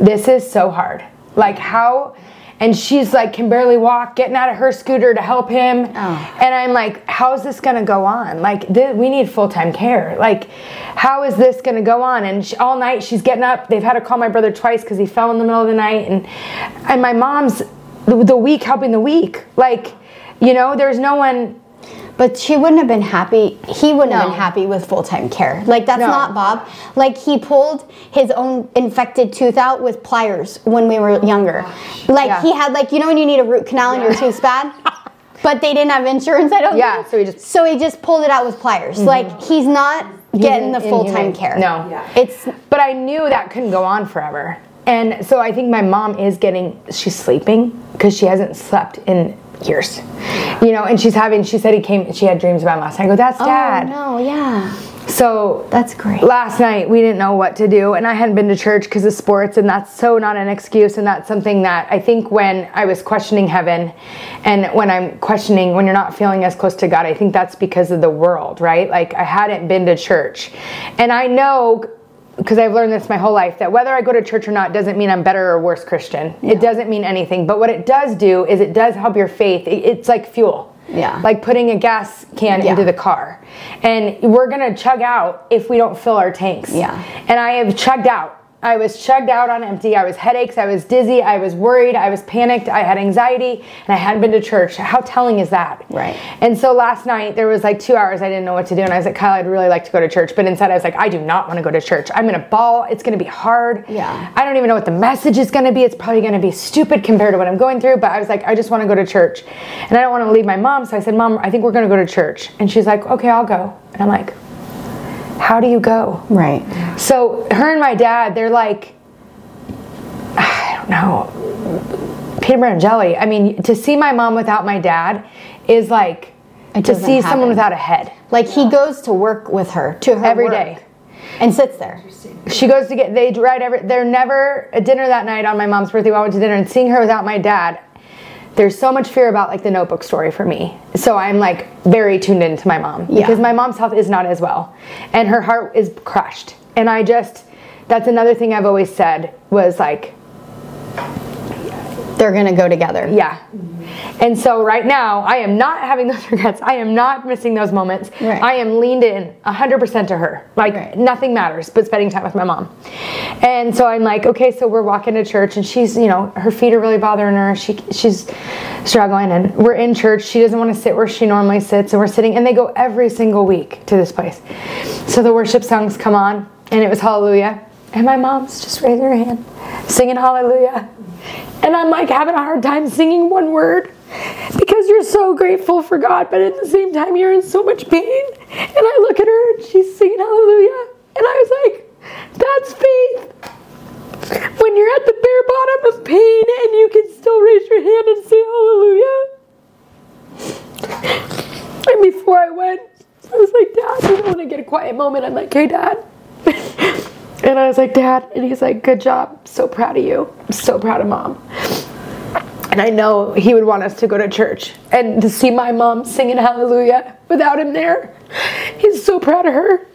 "This is so hard. Like how." and she's like can barely walk, getting out of her scooter to help him. Oh. And I'm like, how is this going to go on? Like, th- we need full time care. Like, how is this going to go on? And she, all night she's getting up. They've had to call my brother twice because he fell in the middle of the night. And and my mom's the, the weak helping the weak. Like, you know, there's no one. But she wouldn't have been happy. He wouldn't have been happy with full time care. Like that's No. not Bob. Like he pulled his own infected tooth out with pliers when we were younger. Oh like Yeah. he had like you know when you need a root canal and your tooth's bad. <laughs> But they didn't have insurance. I don't. Yeah, think. so he just- so he just pulled it out with pliers. Mm-hmm. Like he's not getting the full time care. No. Yeah. it's But I knew that couldn't go on forever. And so I think my mom is getting, she's sleeping because she hasn't slept in years. You know, and she's having, she said he came, she had dreams about him last night. I go, that's oh, dad. Oh no, yeah, So that's great. last night we didn't know what to do and i hadn't been to church because of sports and that's so not an excuse and that's something that i think when i was questioning heaven and when i'm questioning when you're not feeling as close to god i think that's because of the world right like i hadn't been to church and i know because I've learned this my whole life that whether I go to church or not doesn't mean I'm better or worse Christian. It doesn't mean anything. But what it does do is it does help your faith. It's like fuel. Yeah. Like putting a gas can Yeah. into the car. And we're going to chug out if we don't fill our tanks. Yeah. And I have chugged out. I was chugged out on empty. I was headaches. I was dizzy. I was worried. I was panicked. I had anxiety and I hadn't been to church. How telling is that? Right. And so last night there was like two hours I didn't know what to do. And I was like, Kyle, I'd really like to go to church. But inside I was like, I do not want to go to church. I'm going to ball. It's going to be hard. Yeah. I don't even know what the message is going to be. It's probably going to be stupid compared to what I'm going through. But I was like, I just want to go to church. And I don't want to leave my mom. So I said, Mom, I think we're going to go to church. And she's like, okay, I'll go. And I'm like, how do you go? Right. So her and my dad, they're like, I don't know, peanut butter and jelly. I mean, to see my mom without my dad is like to see someone without a head. Like he goes to work with her to her Every day. and sits there. She goes to get they ride every. They're never at dinner that night on my mom's birthday. All went to dinner and seeing her without my dad. There's so much fear about like the Notebook story for me. So I'm like very tuned into my mom Yeah. because my mom's health is not as well, and her heart is crushed. And I just that's another thing I've always said was like They're gonna go together. Yeah. And so right now, I am not having <laughs> those regrets. I am not missing those moments. Right. I am leaned in 100% to her. Like Right. nothing matters but spending time with my mom. And so I'm like, okay, so we're walking to church and she's, you know, her feet are really bothering her. She she's struggling and we're in church. She doesn't want to sit where she normally sits and we're sitting and they go every single week to this place. So the worship songs come on and it was hallelujah. And my mom's just raising her hand, singing hallelujah. And I'm like having a hard time singing one word because you're so grateful for God, but at the same time, you're in so much pain. And I look at her and she's singing hallelujah. And I was like, that's faith. When you're at the bare bottom of pain and you can still raise your hand and say hallelujah. And before I went, I was like, Dad, you don't want to get a quiet moment. I'm like, hey, Dad. <laughs> And I was like, Dad. And he's like, good job. So proud of you. I'm so proud of mom. And I know he would want us to go to church and to see my mom singing hallelujah without him there. He's so proud of her.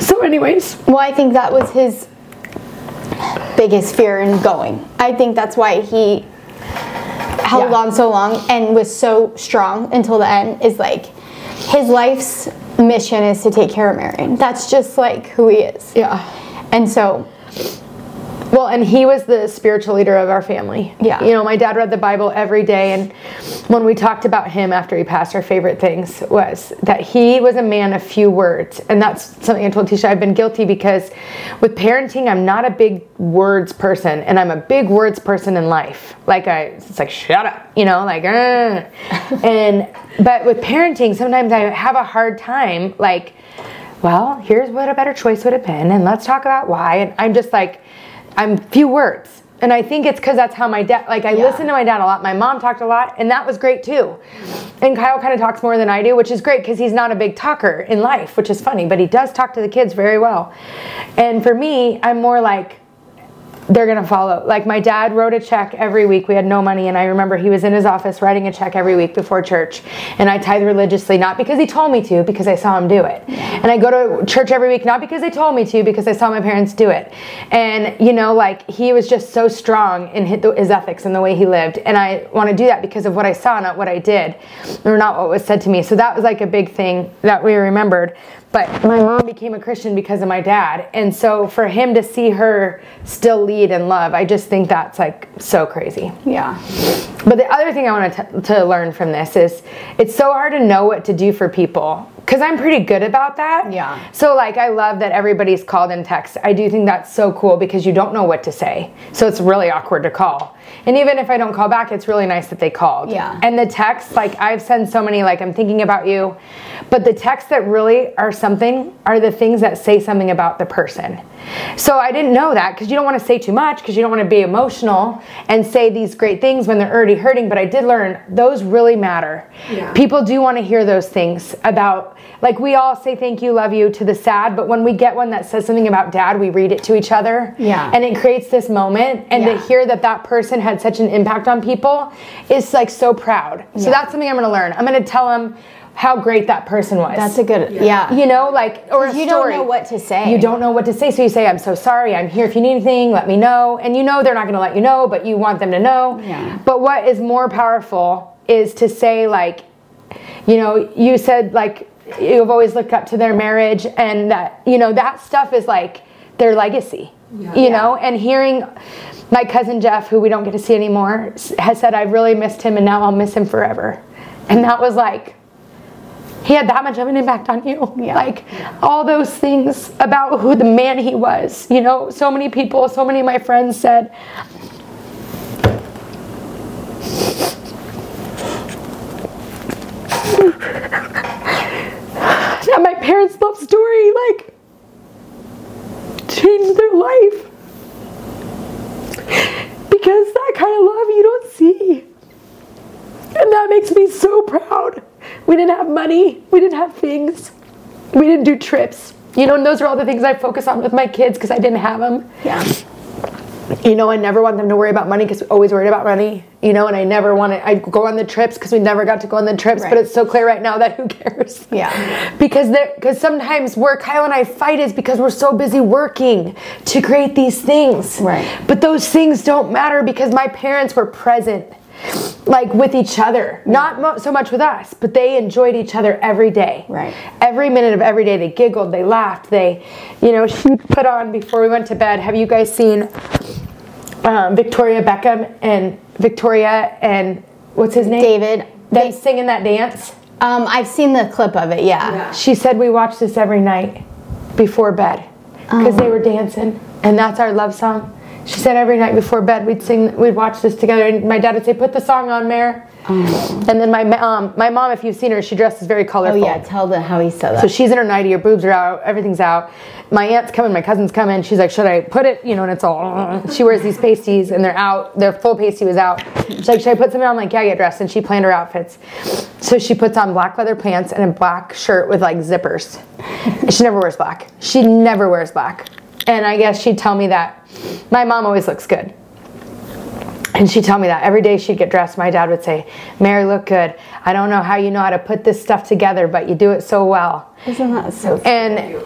So, anyways, Well, I think that was his biggest fear in going. I think that's why he held Yeah. on so long and was so strong until the end. Is like his life's mission is to take care of Marion. That's just like who he is. yeah. And so, Well, and he was the spiritual leader of our family. Yeah. You know, my dad read the Bible every day. And when we talked about him after he passed, our favorite things was that he was a man of few words. And that's something I told Teisha. I've been guilty because with parenting, I'm not a big words person. And I'm a big words person in life. Like, I, it's like, shut up, you know, like, <laughs> and, but with parenting, sometimes I have a hard time, like, well, here's what a better choice would have been, and let's talk about why. And I'm just like, I'm few words. And I think it's because that's how my dad, like, I Yeah. listened to my dad a lot. My mom talked a lot, and that was great too. And Kyle kind of talks more than I do, which is great because he's not a big talker in life, which is funny, but he does talk to the kids very well. And for me, I'm more like, they're gonna follow. Like my dad wrote a check every week. We had no money, and I remember he was in his office writing a check every week before church. And I tithe religiously, not because he told me to, because I saw him do it. And I go to church every week, not because they told me to, because I saw my parents do it. And you know, like he was just so strong in his ethics and the way he lived. And I want to do that because of what I saw, not what I did, or not what was said to me. So that was like a big thing that we remembered. But my mom became a Christian because of my dad. And so for him to see her still lead in love, I just think that's like so crazy. Yeah. But the other thing I want to, to learn from this is it's so hard to know what to do for people because I'm pretty good about that. Yeah. So like I love that everybody's called in text. I do think that's so cool because you don't know what to say. So it's really awkward to call. And even if I don't call back, it's really nice that they called. Yeah. And the text, like I've sent so many, like I'm thinking about you, but the texts that really are something are the things that say something about the person. So I didn't know that because you don't want to say too much because you don't want to be emotional and say these great things when they're already hurting. But I did learn those really matter. Yeah. People do want to hear those things about, like we all say thank you, love you to the sad, but when we get one that says something about dad, we read it to each other. Yeah. And it creates this moment. And Yeah. to hear that that person had such an impact on people is like so proud. So Yeah. that's something I'm going to learn. I'm going to tell them how great that person was. That's a good, yeah. You know, like or a You don't know what to say. You don't know what to say, so you say, "I'm so sorry. I'm here if you need anything. Let me know." And you know they're not going to let you know, but you want them to know. Yeah. But what is more powerful is to say, like, you know, you said like you've always looked up to their marriage, and that you know that stuff is like their legacy. Yeah. You know, and hearing my cousin Jeff, who we don't get to see anymore, has said, "I've really missed him, and now I'll miss him forever," and that was like he had that much of an impact on you. Yeah. Like all those things about who the man he was. You know, so many people, so many of my friends said, <laughs> that my parents' love story, like, changed their life. Because that kind of love you don't see. And that makes me so proud. We didn't have money, we didn't have things, we didn't do trips. You know, and those are all the things I focus on with my kids because I didn't have them. Yeah. You know, I never want them to worry about money because we're always worried about money. You know, and I never want to, I go on the trips because we never got to go on the trips, but it's so clear right now that who cares? <laughs> Yeah. Because there, because sometimes where Kyle and I fight is because we're so busy working to create these things. Right. But those things don't matter because my parents were present, like with each other. Not mo- so much with us, but they enjoyed each other every day. Right. Every minute of every day, they giggled, they laughed, they, you know, she put on before we went to bed. Have you guys seen um, Victoria Beckham and Victoria and what's his name? David. Them They- singing that dance. Um, I've seen the clip of it. Yeah. Yeah. She said we watch this every night before bed because they were dancing, and that's our love song. She said every night before bed we'd sing, we'd watch this together, and my dad would say, "Put the song on, Mare." Oh. And then my mom, um, my mom, if you've seen her, she dresses very Oh colorful. yeah. Tell the how he said that. So she's in her nightie, her boobs are out, everything's out. My aunt's coming, my cousin's coming. She's like, should I put it? You know, and it's all. She wears these pasties and they're out. Their full pasty was out. She's like, should I put something on? I'm like, yeah, get dressed. And she planned her outfits. So she puts on black leather pants and a black shirt with like zippers. she never wears black. She never wears black. And I guess she'd tell me that my mom always looks good. And she'd tell me that every day she'd get dressed, my dad would say, Mary, look good. I don't know how you know how to put this stuff together, but you do it so well. Isn't that so? And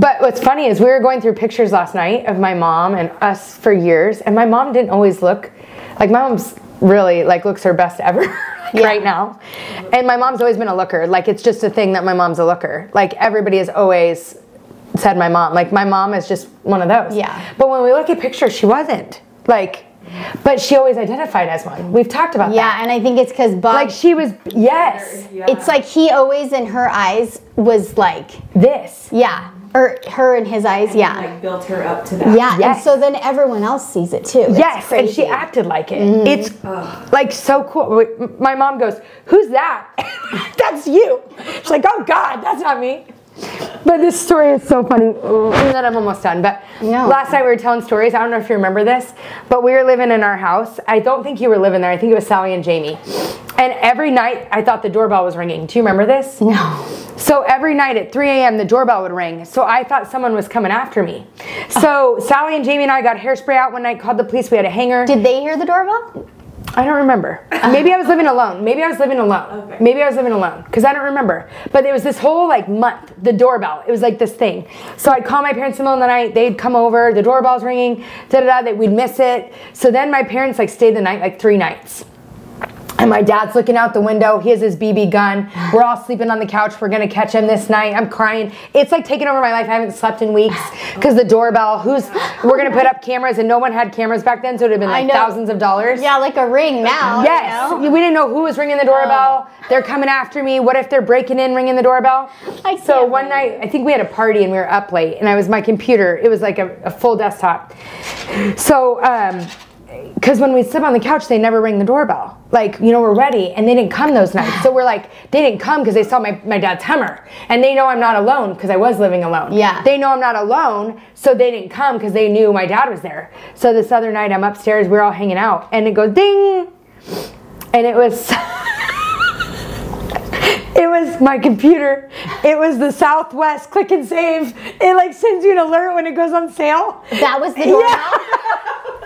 but what's funny is we were going through pictures last night of my mom and us for years, and my mom didn't always look like my mom's really like looks her best ever <laughs> like, Yeah. right now. And my mom's always been a looker. Like it's just a thing that my mom's a looker. Like everybody is always said my mom. Like my mom is just one of those. Yeah. But when we look at pictures, she wasn't. Like but she always identified as one. We've talked about that. Yeah, and I think it's because Bob. Like she was yes. It's like he always in her eyes was like, This. yeah, or her in his eyes, yeah, Like built her up to that. yeah. Yes. And so then everyone else sees it too. It's Yes, and she acted like it. Mm-hmm. It's like so cool. My mom goes, "Who's that?" <laughs> that's you. She's like, "Oh God, that's not me." But this story is so funny. Then I'm almost done. But No. last night we were telling stories. I don't know if you remember this, but we were living in our house. I don't think you were living there. I think it was Sally and Jamie. And every night I thought the doorbell was ringing. Do you remember this? No. So every night at 3 a.m. the doorbell would ring. So I thought someone was coming after me. So ah. Sally and Jamie and I got hairspray out one night, called the police. We had a hanger. Did they hear the doorbell? I don't remember. Maybe I was living alone. Maybe I was living alone. Okay. Maybe I was living alone because I don't remember. But it was this whole like month, the doorbell. It was like this thing. So I'd call my parents in the middle of the night. They'd come over. The doorbell's ringing. Da da da. That we'd miss it. So then my parents like stayed the night like three nights. And my dad's looking out the window. He has his BB gun. We're all sleeping on the couch. We're gonna catch him this night. I'm crying. It's like taking over my life. I haven't slept in weeks because the doorbell. Who's? We're gonna put up cameras, and no one had cameras back then, so it'd have been like thousands of dollars. Yeah, like a ring now. Yes. you know? We didn't know who was ringing the doorbell. They're coming after me. What if they're breaking in, ringing the doorbell? I so one night, I think we had a party and we were up late, and I was my computer. It was like a, a full desktop. So, um, because when we sit on the couch, they never ring the doorbell. Like, you know, we're ready, and they didn't come those nights. So we're like, they didn't come because they saw my, my dad's Hummer, and they know I'm not alone because I was living alone. Yeah. They know I'm not alone, so they didn't come because they knew my dad was there. So this other night, I'm upstairs, we're all hanging out, and it goes ding, and it was. <laughs> It was my computer. It was the Southwest Click and Save. It like sends you an alert when it goes on sale. That was the doorbell. <laughs>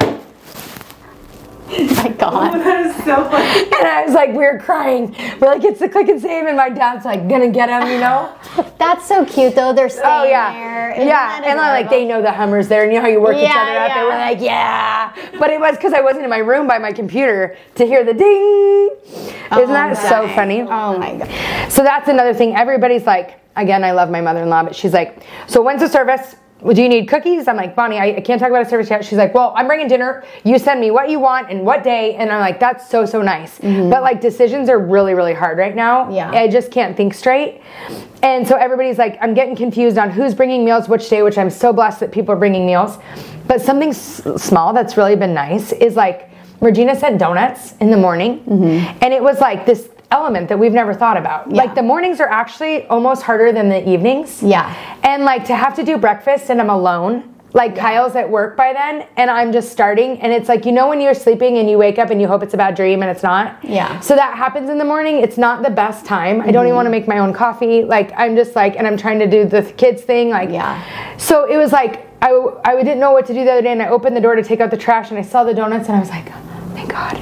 <laughs> my God. Oh, that is so funny. <laughs> And I was like, we were crying. We're like, it's the Click and Save, and my dad's like, gonna get him, you know? <laughs> That's so cute though. They're oh, staying Oh yeah, there. Isn't yeah. And I like they know the Hummers there, and you know how you work each Yeah, other up. They were yeah. like, yeah. But it was because I wasn't in my room by my computer to hear the ding. Isn't oh, that so funny? Oh my God. So that's another thing. Everybody's like, again, I love my mother-in-law, but she's like, so when's the service? Well, do you need cookies? I'm like, Bonnie, I, I can't talk about a service yet. She's like, well, I'm bringing dinner. You send me what you want and what day. And I'm like, that's so, so nice. Mm-hmm. But like decisions are really, really hard right now. Yeah. I just can't think straight. And so everybody's like, I'm getting confused on who's bringing meals which day, which I'm so blessed that people are bringing meals. But something s- small that's really been nice is like, Regina sent donuts in the morning. Mm-hmm. And it was like this element that we've never thought about. Like the mornings are actually almost harder than the evenings. Yeah. And like to have to do breakfast and I'm alone. Like Kyle's at work by then and I'm just starting and it's like you know when you're sleeping and you wake up and you hope it's a bad dream and it's not. Yeah. So that happens in the morning. It's not the best time. I don't even mm-hmm. want to make my own coffee. Like I'm just like and I'm trying to do the kids thing like Yeah. So it was like I, I didn't know what to do the other day and I opened the door to take out the trash and I saw the donuts and I was like thank God.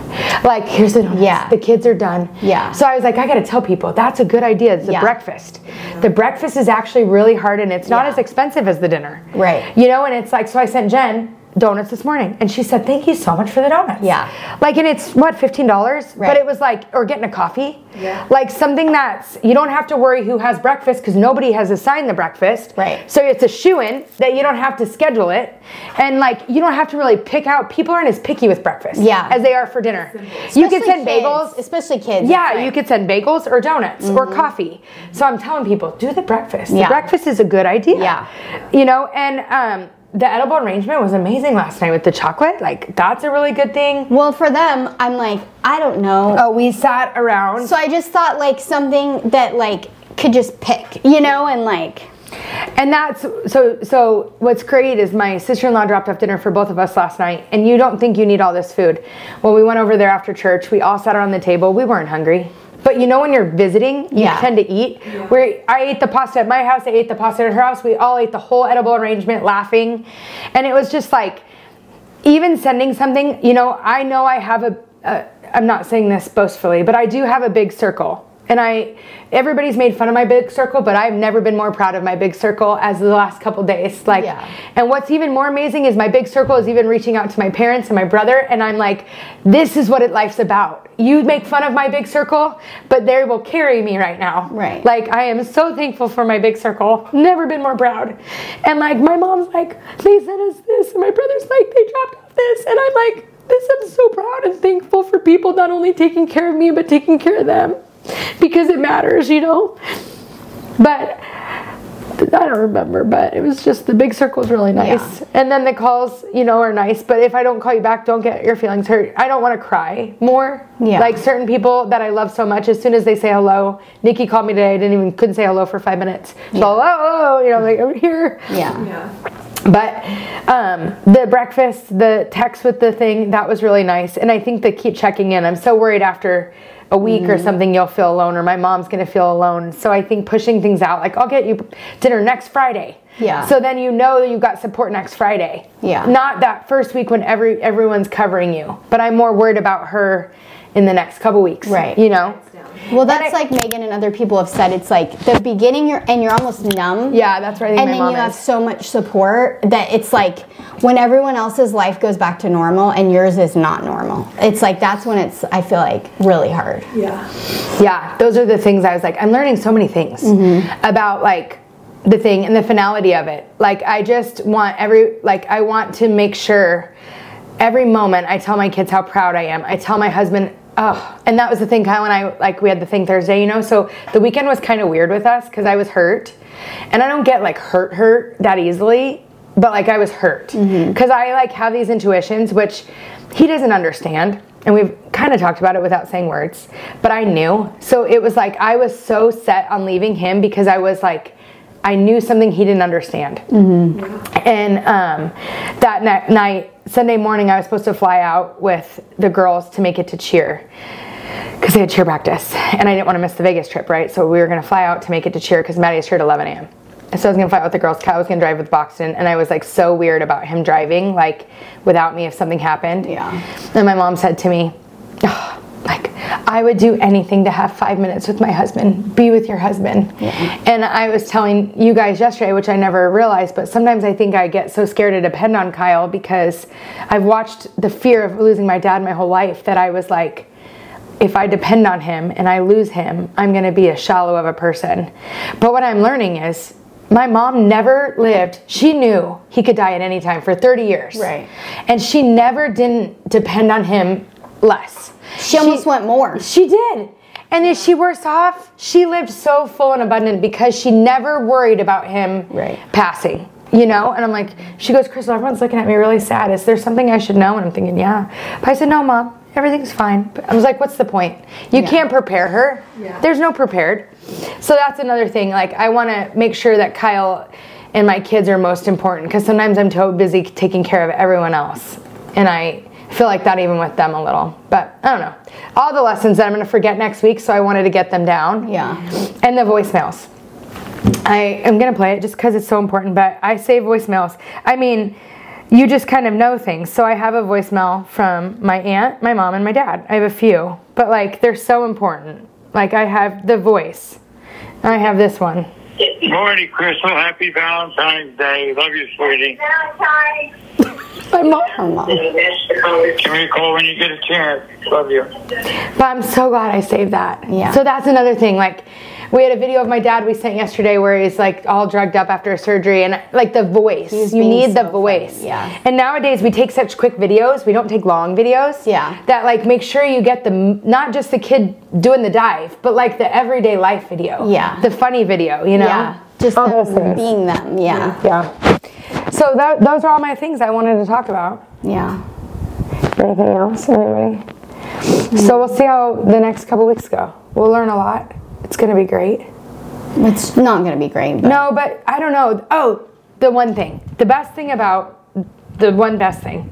Like, here's the. Yeah. The kids are done. Yeah. So I was like, I got to tell people that's a good idea. It's the Yeah. breakfast. The breakfast is actually really hard and it's not Yeah. as expensive as the dinner. Right. You know, and it's like, so I sent Jen donuts this morning and she said, thank you so much for the donuts. Yeah. Like, and it's what, $15? But it was like, or getting a coffee. Yeah. Like something that's, you don't have to worry who has breakfast because nobody has assigned the breakfast. Right. So it's a shoe in that you don't have to schedule it. And like, you don't have to really pick out, people aren't as picky with breakfast Yeah. as they are for dinner. You could send kids, bagels. especially kids. Yeah, It's you could send bagels or donuts or coffee. So I'm telling people, do the breakfast. The Yeah. breakfast is a good idea. Yeah. You know, and um, the edible arrangement was amazing last night with the chocolate. Like, that's a really good thing. Well, for them, I'm like, I don't know. Oh, we sat around. So I just thought like something that like could just pick, you know, and like And that's so. So what's great is my sister-in-law dropped off dinner for both of us last night, and you don't think you need all this food. Well, we went over there after church. We all sat around the table. We weren't hungry, but you know when you're visiting, you Yeah. tend to eat. Where I ate the pasta at my house, I ate the pasta at her house. We all ate the whole edible arrangement, laughing, and it was just like even sending something, you know, I know I have a, a I'm not saying this boastfully, but I do have a big circle. And I everybody's made fun of my big circle, but I've never been more proud of my big circle as the last couple days. Like Yeah. and what's even more amazing is my big circle is even reaching out to my parents and my brother and I'm like, this is what it life's about. You make fun of my big circle, but they will carry me right now. Right. Like I am so thankful for my big circle. Never been more proud. And like my mom's like, they sent us this, and my brother's like, they dropped off this, and I'm like, this I'm so proud and thankful for people not only taking care of me but taking care of them because it matters, you know. But I don't remember, but it was just the big circle's really nice. Yeah. And then the calls, you know, are nice. But if I don't call you back, don't get your feelings hurt. I don't want to cry more. Yeah. Like certain people that I love so much, as soon as they say hello, Nikki called me today. I didn't even couldn't say hello for five minutes. So hello, you know, like over here. Yeah. Yeah. But um, the breakfast, the text with the thing, that was really nice. And I think they keep checking in. I'm so worried after a week or mm-hmm. something you'll feel alone or my mom's to feel alone. So I think pushing things out, like I'll get you dinner next Friday. Yeah. So then you know that you've got support next Friday. Yeah. Not that first week when every everyone's covering you. But I'm more worried about her in the next couple weeks. Right. You know? Well, that's I- like Megan and other people have said. It's like the beginning, you're and you're almost numb. Yeah, that's right. And my then mom you have so much support that it's like when everyone else's life goes back to normal and yours is not normal. It's like that's when it's I feel like really hard. Yeah. Yeah, those are the things I was like, I'm learning so many things mm-hmm. about like the thing and the finality of it. Like, I just want every, like, I want to make sure every moment I tell my kids how proud I am. I tell my husband, oh, and that was the thing, Kyle and I, like, we had the thing Thursday, you know? So the weekend was kind of weird with us because I was hurt. And I don't get like hurt, hurt that easily, but like I was hurt because I like have these intuitions, which he doesn't understand and we've kind of talked about it without saying words but i knew so it was like i was so set on leaving him because i was like i knew something he didn't understand and um, that ni- night sunday morning i was supposed to fly out with the girls to make it to cheer because they had cheer practice and i didn't want to miss the vegas trip right so we were going to fly out to make it to cheer because maddie has cheer at 11 a.m so I was gonna fly out with the girls. Kyle was gonna drive with Boxton, and I was like so weird about him driving, like without me if something happened. Yeah. And my mom said to me, "Oh, like I would do anything to have five minutes with my husband. Be with your husband. And I was telling you guys yesterday, which I never realized, but sometimes I think I get so scared to depend on Kyle because I've watched the fear of losing my dad my whole life that I was like if I depend on him and I lose him, I'm going to be a shallow of a person. But what I'm learning is my mom never lived, she knew he could die at any time for 30 years. Right. And she never didn't depend on him less. She almost went more. She did. And is she worse off? She lived so full and abundant because she never worried about him Right. passing. You know? And I'm like, she goes, Crystal, everyone's looking at me really sad. Is there something I should know? And I'm thinking, yeah. But I said, no, mom, everything's fine. But I was like, what's the point? You Yeah. can't prepare her. Yeah. There's no prepared. So that's another thing. Like, I want to make sure that Kyle and my kids are most important because sometimes I'm too busy taking care of everyone else. And I feel like that even with them a little. But I don't know. All the lessons that I'm going to forget next week, so I wanted to get them down. Yeah. And the voicemails. I am going to play it just because it's so important, but I save voicemails. I mean, you just kind of know things. So I have a voicemail from my aunt, my mom, and my dad. I have a few, but like they're so important. Like I have the voice. I have this one. Morning, Crystal. Happy Valentine's Day. Love you, sweetie. My mom. Her mom. Give me a call when you get a chance. Love you. But I'm so glad I saved that. Yeah. So that's another thing. Like, we had a video of my dad we sent yesterday where he's like all drugged up after a surgery and like the voice. was You need the voice. funny, yeah. And nowadays we take such quick videos. We don't take long videos. Yeah. That like make sure you get the not just the kid doing the dive, but like the everyday life video. Yeah. The funny video. You know. Yeah. Just oh, them being them. Yeah. Yeah. So that, those are all my things I wanted to talk about. Yeah. Anything else? Anybody? So we'll see how the next couple weeks go. We'll learn a lot. It's gonna be great. It's not going to be great. But No, but I don't know. Oh, the one thing. The best thing about the one best thing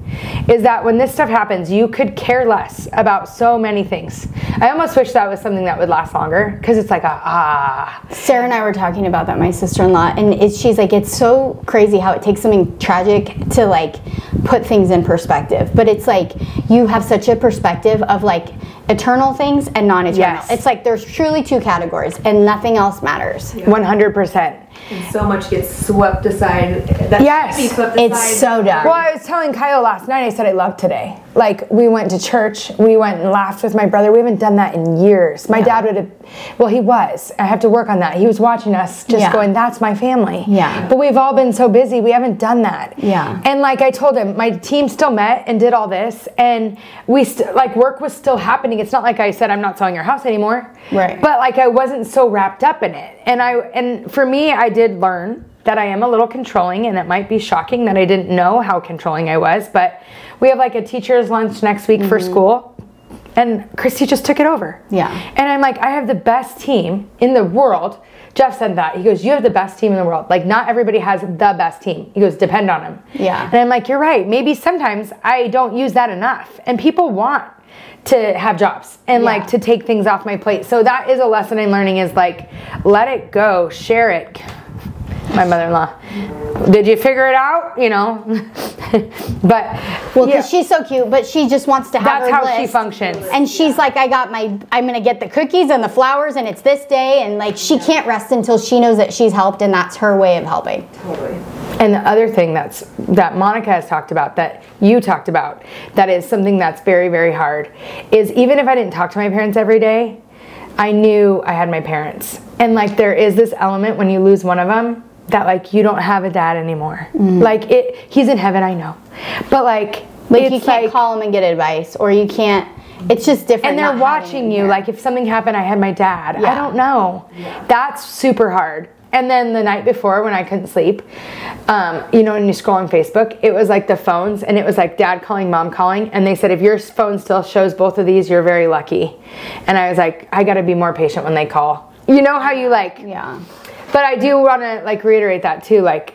is that when this stuff happens, you could care less about so many things. I almost wish that was something that would last longer because it's like a ah. Sarah and I were talking about that, my sister-in-law, and it's, she's like, it's so crazy how it takes something tragic to like put things in perspective. But it's like you have such a perspective of like eternal things and non-eternal. Yes. It's like there's truly two categories, and nothing else matters. One hundred percent. And so much gets swept aside. That Yes. should be swept It's so dumb. Well, I was telling Kyle last night. I said I love today. like we went to church, we went and laughed with my brother. We haven't done that in years. My dad would have, well, he was. I have to work on that. He was watching us, just Yeah. going, "That's my family." Yeah. But we've all been so busy, we haven't done that. Yeah. And like I told him, my team still met and did all this, and we st- like work was still happening. It's not like I said I'm not selling your house anymore. Right. But like I wasn't so wrapped up in it, and I and for me, I did learn that I am a little controlling, and it might be shocking that I didn't know how controlling I was. But we have like a teacher's lunch next week for mm-hmm. school, and Christy just took it over. Yeah. And I'm like, I have the best team in the world. Jeff said that. He goes, You have the best team in the world. Like, not everybody has the best team. He goes, Depend on him. Yeah. And I'm like, You're right. Maybe sometimes I don't use that enough. And people want to have jobs and Yeah. like to take things off my plate. So that is a lesson I'm learning is like, let it go, share it. My mother in law, did you figure it out? You know? <laughs> but, Well, yeah, because she's so cute, but she just wants to have that's her how she functions. And she's like, I got my, I'm gonna get the cookies and the flowers, and it's this day, and like she can't rest until she knows that she's helped, and that's her way of helping. Totally. And the other thing that's that Monica has talked about, that you talked about, that is something that's very, very hard, is even if I didn't talk to my parents every day, I knew I had my parents. And like there is this element when you lose one of them that like you don't have a dad anymore. Like it, he's in heaven, I know, but like Like you can't like, call him and get advice, or you can't. It's just different. and they're watching you like if something happened i had my dad i don't know that's super hard and then the night before when i couldn't sleep um, you know when you scroll on facebook it was like the phones and it was like dad calling mom calling and they said if your phone still shows both of these you're very lucky and i was like i gotta be more patient when they call you know how you like Yeah. But I do want to like reiterate that too. Like,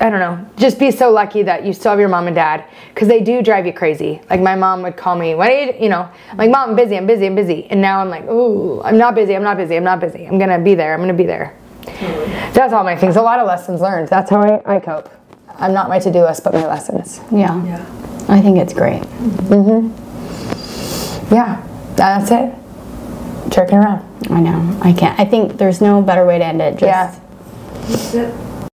I don't know, just be so lucky that you still have your mom and dad because they do drive you crazy. Like my mom would call me, "What are you?" You know, I'm like mom, I'm busy, I'm busy, I'm busy, and now I'm like, "Ooh, I'm not busy, I'm not busy, I'm not busy. I'm gonna be there, I'm gonna be there." That's all my things. A lot of lessons learned. That's how I, I cope. I'm not my to-do list, but my lessons. Yeah. Yeah. I think it's great. Mm-hmm. Yeah, that's it. Jerking around. I know. I can't. I think there's no better way to end it. Just Yeah. That's it.